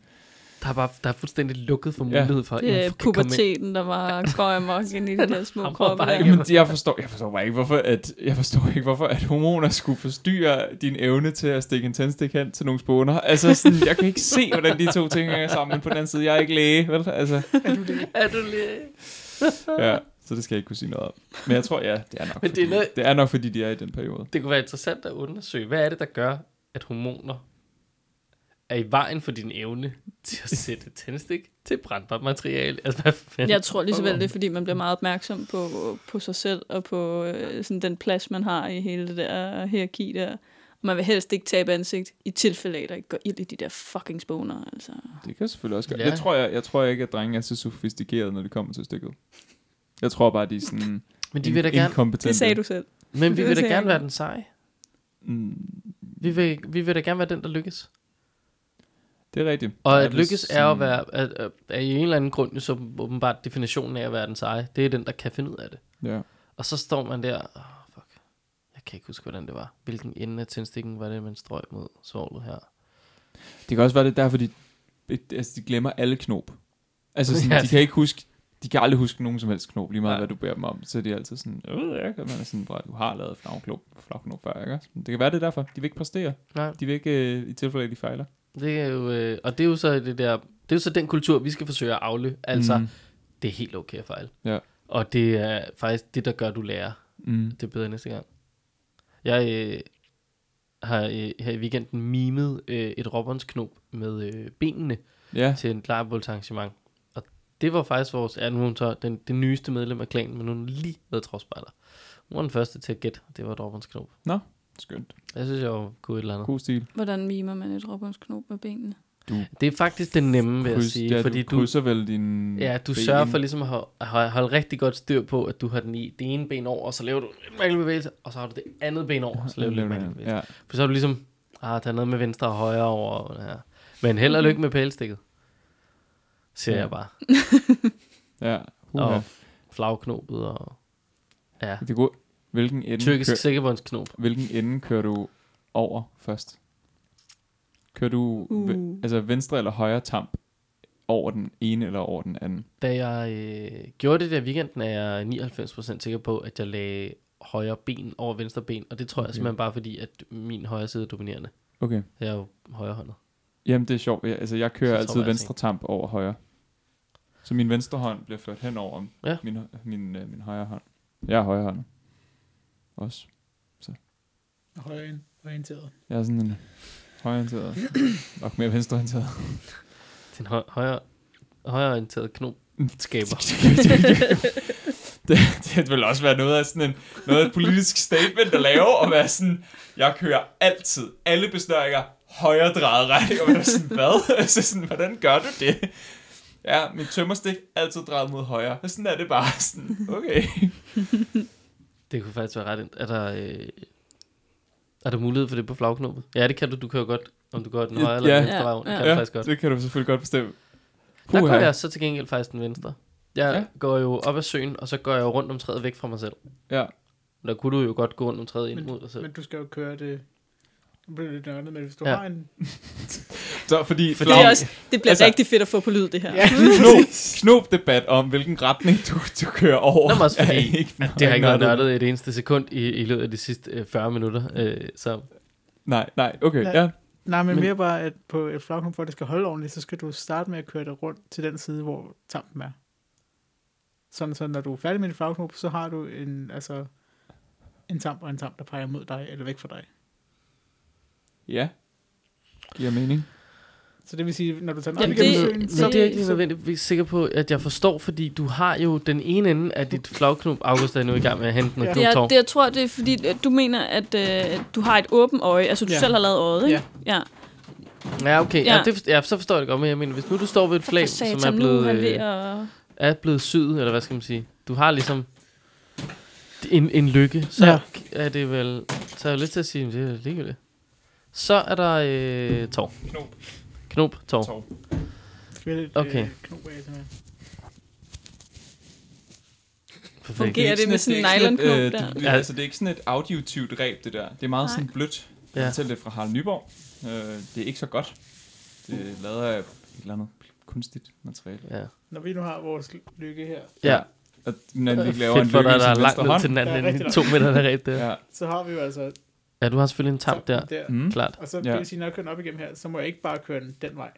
Der er bare der er fuldstændig lukket for mulighed for, Det er komme ind. puberteten, der var går amok ind i de der små kroppe. der. Jamen, jeg forstår, jeg forstår bare ikke, hvorfor at, jeg forstår ikke, hvorfor at hormoner skulle forstyrre din evne til at stikke en tændstik hen til nogle spåner. Altså, sådan, jeg kan ikke se, hvordan de to ting hænger sammen, men på den anden side, jeg er ikke læge, vel? Altså, Er du lige... ja, så det skal jeg ikke kunne sige noget om. Men jeg tror, ja, det er nok, Men det er fordi, noget- det er nok, fordi de er i den periode. Det kunne være interessant at undersøge, hvad er det, der gør, at hormoner er i vejen for din evne til at sætte tændstik til brændbart materiale? Altså, hvad fanden? Jeg tror lige så vel, det er, fordi man bliver meget opmærksom på, på sig selv og på øh, sådan den plads, man har i hele det der hierarki der. Og man vil helst ikke tabe ansigt i tilfælde af, at der ikke går ild i de der fucking spåner. Altså. Det kan selvfølgelig også gøre. Ja. Jeg tror, jeg, jeg tror ikke, at drenge er så sofistikerede, når det kommer til stykket. Jeg tror bare, de er sådan Men de vil da gerne, inkompetente. Det sagde du selv. men vi vil da gerne være den seje. Mm, Vi vil, vi vil da gerne være den, der lykkes. Det er rigtigt. Og Der at lykkes er at sådan- være, at, at, er i en eller anden grund så åbenbart definitionen af at være den seje. Det er den, der kan finde ud af det. Ja. Og så står man der, oh, fuck, jeg kan ikke huske, hvordan det var. Hvilken ende af tændstikken var det, man strøg mod svoglet her? Det kan også være, det er derfor, de, altså, de glemmer alle knop. Altså, sådan, Ja, ja, de kan ikke huske, de kan aldrig huske nogen som helst knop, lige meget Nej. hvad du beder dem om. Så er de altid sådan, øh, ja, kan man er sådan, bare, du har lavet flagknop, flagknop før, ikke? også? Det kan være, det er derfor. De vil ikke præstere. Nej, De vil ikke, øh, i tilfælde af, de fejler. Det er jo, øh, og det er jo så det der, det er jo så den kultur, vi skal forsøge at afle. Altså, mm. Det er helt okay at fejle. Ja. Og det er faktisk det, der gør, du lærer. Mm. Det er bedre næste gang. Jeg øh, har øh, her i weekenden mimet øh, et robbersknop med øh, benene Ja, til et lejrebålsarrangement. Og det var faktisk vores, ja, nu hun så den, den nyeste medlem af klanen, men hun har lige været tropspejder. Hun var den første til at gætte, det var et robbersknop. Skønt. Jeg synes, jeg var god et eller andet. God stil. Hvordan mimer man et råbåndsknop med benene? Du, Det er faktisk det nemme, vil jeg kryds, sige. ja, fordi du du, krydser vel din ja, du ben. sørger for ligesom at holde, holde, rigtig godt styr på, at du har den i det ene ben over, og så laver du en mærkelig bevægelse, og så har du det andet ben over, og så laver du en mærkelig bevægelse. Ja, For så er du ligesom, ah, der er noget med venstre og højre over. Og det her. Men held og lykke med pælstikket. Siger Ja. jeg bare. ja. Og Uha. flagknopet og ja, Det er godt. Hvilken ende, tyrkisk kører, sikkerbåndsknop. hvilken ende kører du over først? Kører du Uh. ve- altså venstre eller højre tamp over den ene eller over den anden? Da jeg øh, gjorde det der i weekenden, er jeg 99% sikker på, at jeg lagde højre ben over venstre ben. Og det tror okay. jeg simpelthen bare fordi, at min højre side er dominerende. Okay. Jeg er jo højrehåndet. Jamen, det er sjovt. Jeg, altså, jeg kører Så tror altid jeg venstre tamp over højre. Så min venstre hånd bliver ført hen over Ja. min, min, øh, min højre hånd. Jeg er højre hånd. Også. Højre orienteret. Jeg er sådan en højreorienteret. nok mere venstreorienteret. Den høj, højre, højreorienterede knop skaber. det, det vil også være noget af sådan en noget af et politisk statement at lave, og være sådan, jeg kører altid, alle besnøringer, højre drejet retning, og man er sådan, hvad? altså sådan, hvordan gør du det? Ja, min tømmerstik altid drejet mod højre. Og sådan er det bare sådan, okay. Det kunne faktisk være ret... ind- Er der, øh, er der mulighed for det på flagknoppet? Ja, det kan du. Du kan jo godt, om du går den højre eller Ja. den venstre rundt. Det Ja. kan du faktisk godt. det kan du selvfølgelig godt bestemme. Der går jeg så til gengæld faktisk den venstre. Jeg Ja. ja. går jo op ad søen, og så går jeg jo rundt om træet væk fra mig selv. Ja. Der kunne du jo godt gå rundt om træet ind Men- mod dig selv. Men du skal jo køre det... Nu bliver det lidt nørdet, men hvis du Ja. har en... Så fordi, Fordi- Det, er også, det bliver Altså- rigtig fedt at få på lyd, det her. Ja. knop, knop debat om, hvilken retning du, du kører over. Nå, men også fordi, er ikke det har ikke været nørdet. et eneste sekund i, i løbet af de sidste øh, 40 minutter. Øh, så Nej, nej, okay, Nej. ja. Nej, men, Men- mere bare, at på et flagknop, for at det skal holde ordentligt, så skal du starte med at køre det rundt til den side, hvor tampen er. Sådan, så når du er færdig med dit flagknop, så har du en, altså, en tamp og en tamp, der peger mod dig, eller væk fra dig. Ja. Giver mening. Så det vil sige, når du tager Jamen, det- søen, Men så, det er jeg ikke nødvendigvis sikker på, at jeg forstår, fordi du har jo den ene ende af dit flagknop. August er nu i gang med at hente noget Ja. Det knoptår. det, jeg tror, det er fordi, at du mener, at øh, du har et åbent øje. Altså, du Ja. selv har lavet øjet, ikke? Ja. ja. Ja, okay. Ja. Ja. Det, ja, så forstår jeg det godt, men jeg mener, hvis nu du står ved et flag, som er blevet, øh, er blevet syet, eller hvad skal man sige? Du har ligesom en, en lykke, så Ja. er det vel... Så er jeg lidt til at sige, at det er ligegyldigt. Så er der øh, tår. Knop. Knop, tår. Tår. skal vi have lidt Okay. øh, knop af, simpelthen. Perfekt. Fungerer det med sådan en nylonknop øh, der? det- Ja. Altså, det er ikke sådan et audiotivt reb, det der. Det er meget Nej. sådan blødt. Ja. Jeg fortæller det fra Harald Nyborg. Øh, det er ikke så godt. Det er lavet af et eller andet kunstigt materiale. Ja. Når vi nu har vores lykke her, ja. Og når vi Fedt laver en for lykke dig, i der er langt ned til den anden Ja, ende. To meter der reb der. Ja. så har vi jo altså Ja, du har selvfølgelig en tamp der. tampen der. Mm. Klart. Og så det Ja. vil sige, når jeg kører den op igennem her, så må jeg ikke bare køre den den vej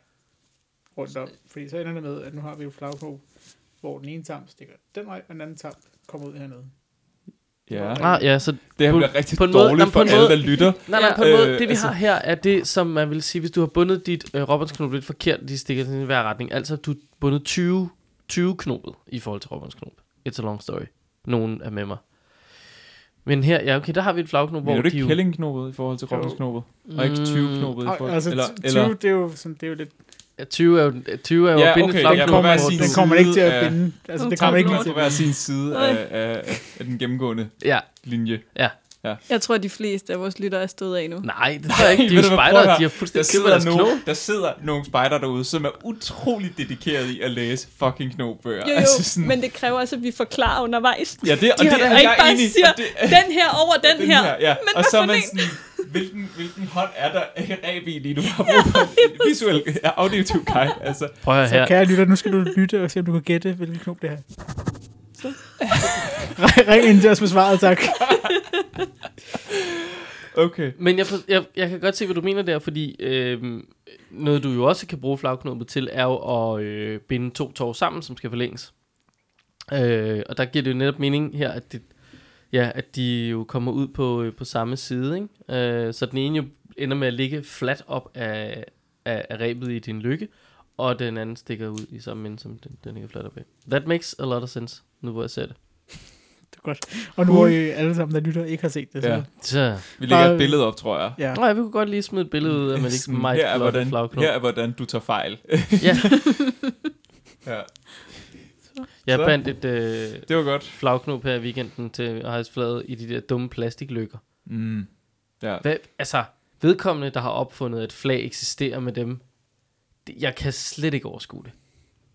rundt om. Fordi så ender det med, at nu har vi jo flagknop, hvor den ene tamp stikker den vej, og den anden tamp kommer ud hernede. Ja. Ah, ja, så Det her På- bliver rigtig på en måde- dårligt på for en alle, måde- der lytter. Nej, nej, på en måde, Øh, det vi altså- har her, er det, som man vil sige, hvis du har bundet dit øh, robotsknop lidt forkert, de stikker i hver retning. Altså, du har bundet 20, 20 knopet i forhold til robotsknop. It's a long story. Nogen er med mig. Men her, ja, okay, der har vi et flagknop, hvor Men er du de ikke jo... i forhold til Jo. robbesknopet? Og ikke 20 knopet i forhold altså, eller, 20, eller, det er jo, sådan, det er jo lidt... Ja, 20 er jo, 20 er jo Ja, at binde okay, ja, flagknop, på kommer, hver hvor sin du- den kommer ikke til at side af- binde. Altså, det kommer ikke lige til at hver binde. sin side af, af, af den gennemgående Ja, linje. Jeg tror, de fleste af vores lyttere er stået af nu. nej, det tror jeg ikke. De er jo høre. de har Der fuldstændig sidder, købt deres knop. nogen, der sidder nogle spejder derude, som er utrolig dedikeret i at læse fucking knopbøger. Jo, jo, Altså sådan, men det kræver også, at vi forklarer undervejs. ja, det, og de har det er ikke jeg bare enig siger, og det, Den her over den, den her. her ja. Men og så er man sådan, hvilken, hvilken hånd er der reb i lige nu? Har brug for en visuel, ja, auditiv guide. Altså, Prøv at høre Så her. kære lytter, nu skal du lytte og se, om du kan gætte, hvilken knop det er. Ring- ind til os med svaret, tak. okay. Men jeg, jeg, jeg kan godt se, hvad du mener der, fordi øh, noget, du jo også kan bruge flagknopet til, er jo at øh, binde to tår sammen, som skal forlænges. Øh, og der giver det jo netop mening her, at, det, ja, at de jo kommer ud på, øh, på samme side. Ikke? Øh, så den ene jo ender med at ligge fladt op af, af, af rebet i din lykke, og den anden stikker ud i samme ende, som den, den ligger fladt op af. That makes a lot of sense, nu hvor jeg ser det. Det er godt. Og nu hvor I alle sammen, der lytter, ikke har set det, så... Ja. Så, Vi lægger Bare- et billede op, tror jeg. ja. nej, vi kunne godt lige smide et billede ud af, man ikke meget her, er, hvordan, her er, hvordan du tager fejl. Ja, ja, jeg Så. bandt et øh, det var godt. flagknop her i weekenden til at have flaget i de der dumme plastiklykker. Mm. Ja. Hvad, altså, vedkommende, der har opfundet, at flag eksisterer med dem, det, jeg kan slet ikke overskue det.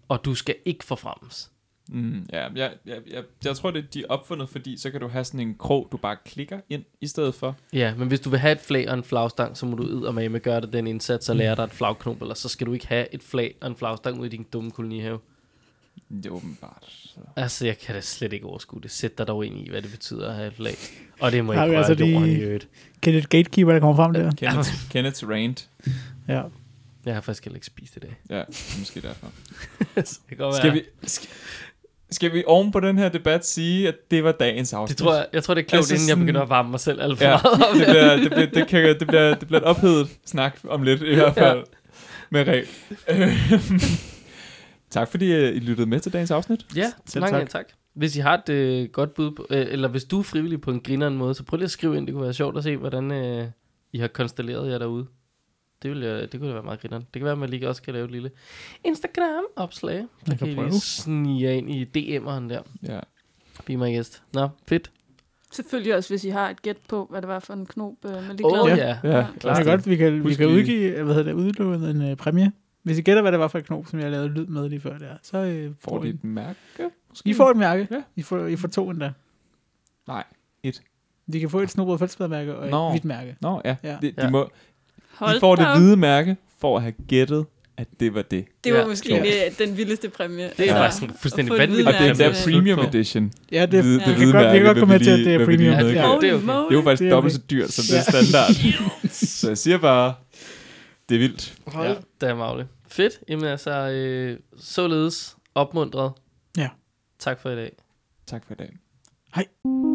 Og du skal ikke forfremmes. Mm, ja, jeg, jeg, jeg, jeg tror, det de er opfundet, fordi så kan du have sådan en krog, du bare klikker ind i stedet for. Ja, men hvis du vil have et flag og en flagstang, så må du ud og med gøre det den indsats og lære dig et flagknop, eller så skal du ikke have et flag og en flagstang ud i din dumme kolonihave. Det er åbenbart. Så. Altså, jeg kan da slet ikke overskue det. Sæt dig dog ind i, hvad det betyder at have et flag. Og det må ikke røre altså altså jorden i øvrigt. Kan det gatekeeper, der kommer frem der? Kenneth, Kenneth's rant. Ja. Jeg har faktisk heller ikke spist i dag. Ja, måske derfor. det kan godt Skal vi, skal, skal vi oven på den her debat sige, at det var dagens afsnit? Det tror jeg, jeg tror, det er klogt, Altså inden jeg begynder at varme mig selv alt for Ja, meget det bliver, det, bliver, det, kan, det, bliver, det bliver et ophedet snak om lidt i hvert fald. Med regel. tak fordi øh, I lyttede med til dagens afsnit. Ja, Selv mange tak. tak. Hvis I har et øh, godt bud, på, øh, eller hvis du er frivillig på en grineren måde, så prøv lige at skrive ind. Det kunne være sjovt at se, hvordan øh, I har konstelleret jer derude. Det, vil jeg, det kunne da være meget grineren. Det kan være, at man lige også kan lave et lille Instagram-opslag. Der kan kan I prøve. lige snige ind i DM'eren der. Ja. Be my guest. Nå, fedt. Selvfølgelig også, hvis I har et gæt på, hvad det var for en knop øh, med lige oh, Ja. ja. Ja, Ja. Det er godt, vi kan, vi Husk kan lige- udgive, hvad hedder det, udlåne en uh, præmie. Hvis I gætter, hvad det var for et knop, som jeg lavede lyd med lige før der, så uh, Får får I, et mærke? Måske? I får et mærke. Ja. I, får, I får to endda. Nej. De kan få et snobrød fællesmærke og et Nå. hvidt mærke. Nå, ja. Ja. De, de, Ja. må, Hold de får det op. hvide mærke for at have gættet, at det var det. Det var Ja, måske klogt. det, den vildeste præmie. Det er Ja. faktisk en fuldstændig vanvittig Og det er der Ja. premium edition. Ja, det, Hvide- det, det vi kan godt, vi kan mærke godt vi til, at det er premium. Ja. det er okay. Det er jo faktisk Det er dobbelt så dyrt som det Ja. er standard. så jeg siger bare, Det er vildt. Hold Ja. ja. da, Magle. Fedt. Jamen altså, øh, således opmuntret. Ja. Tak for i dag. Tak for i dag. Hej.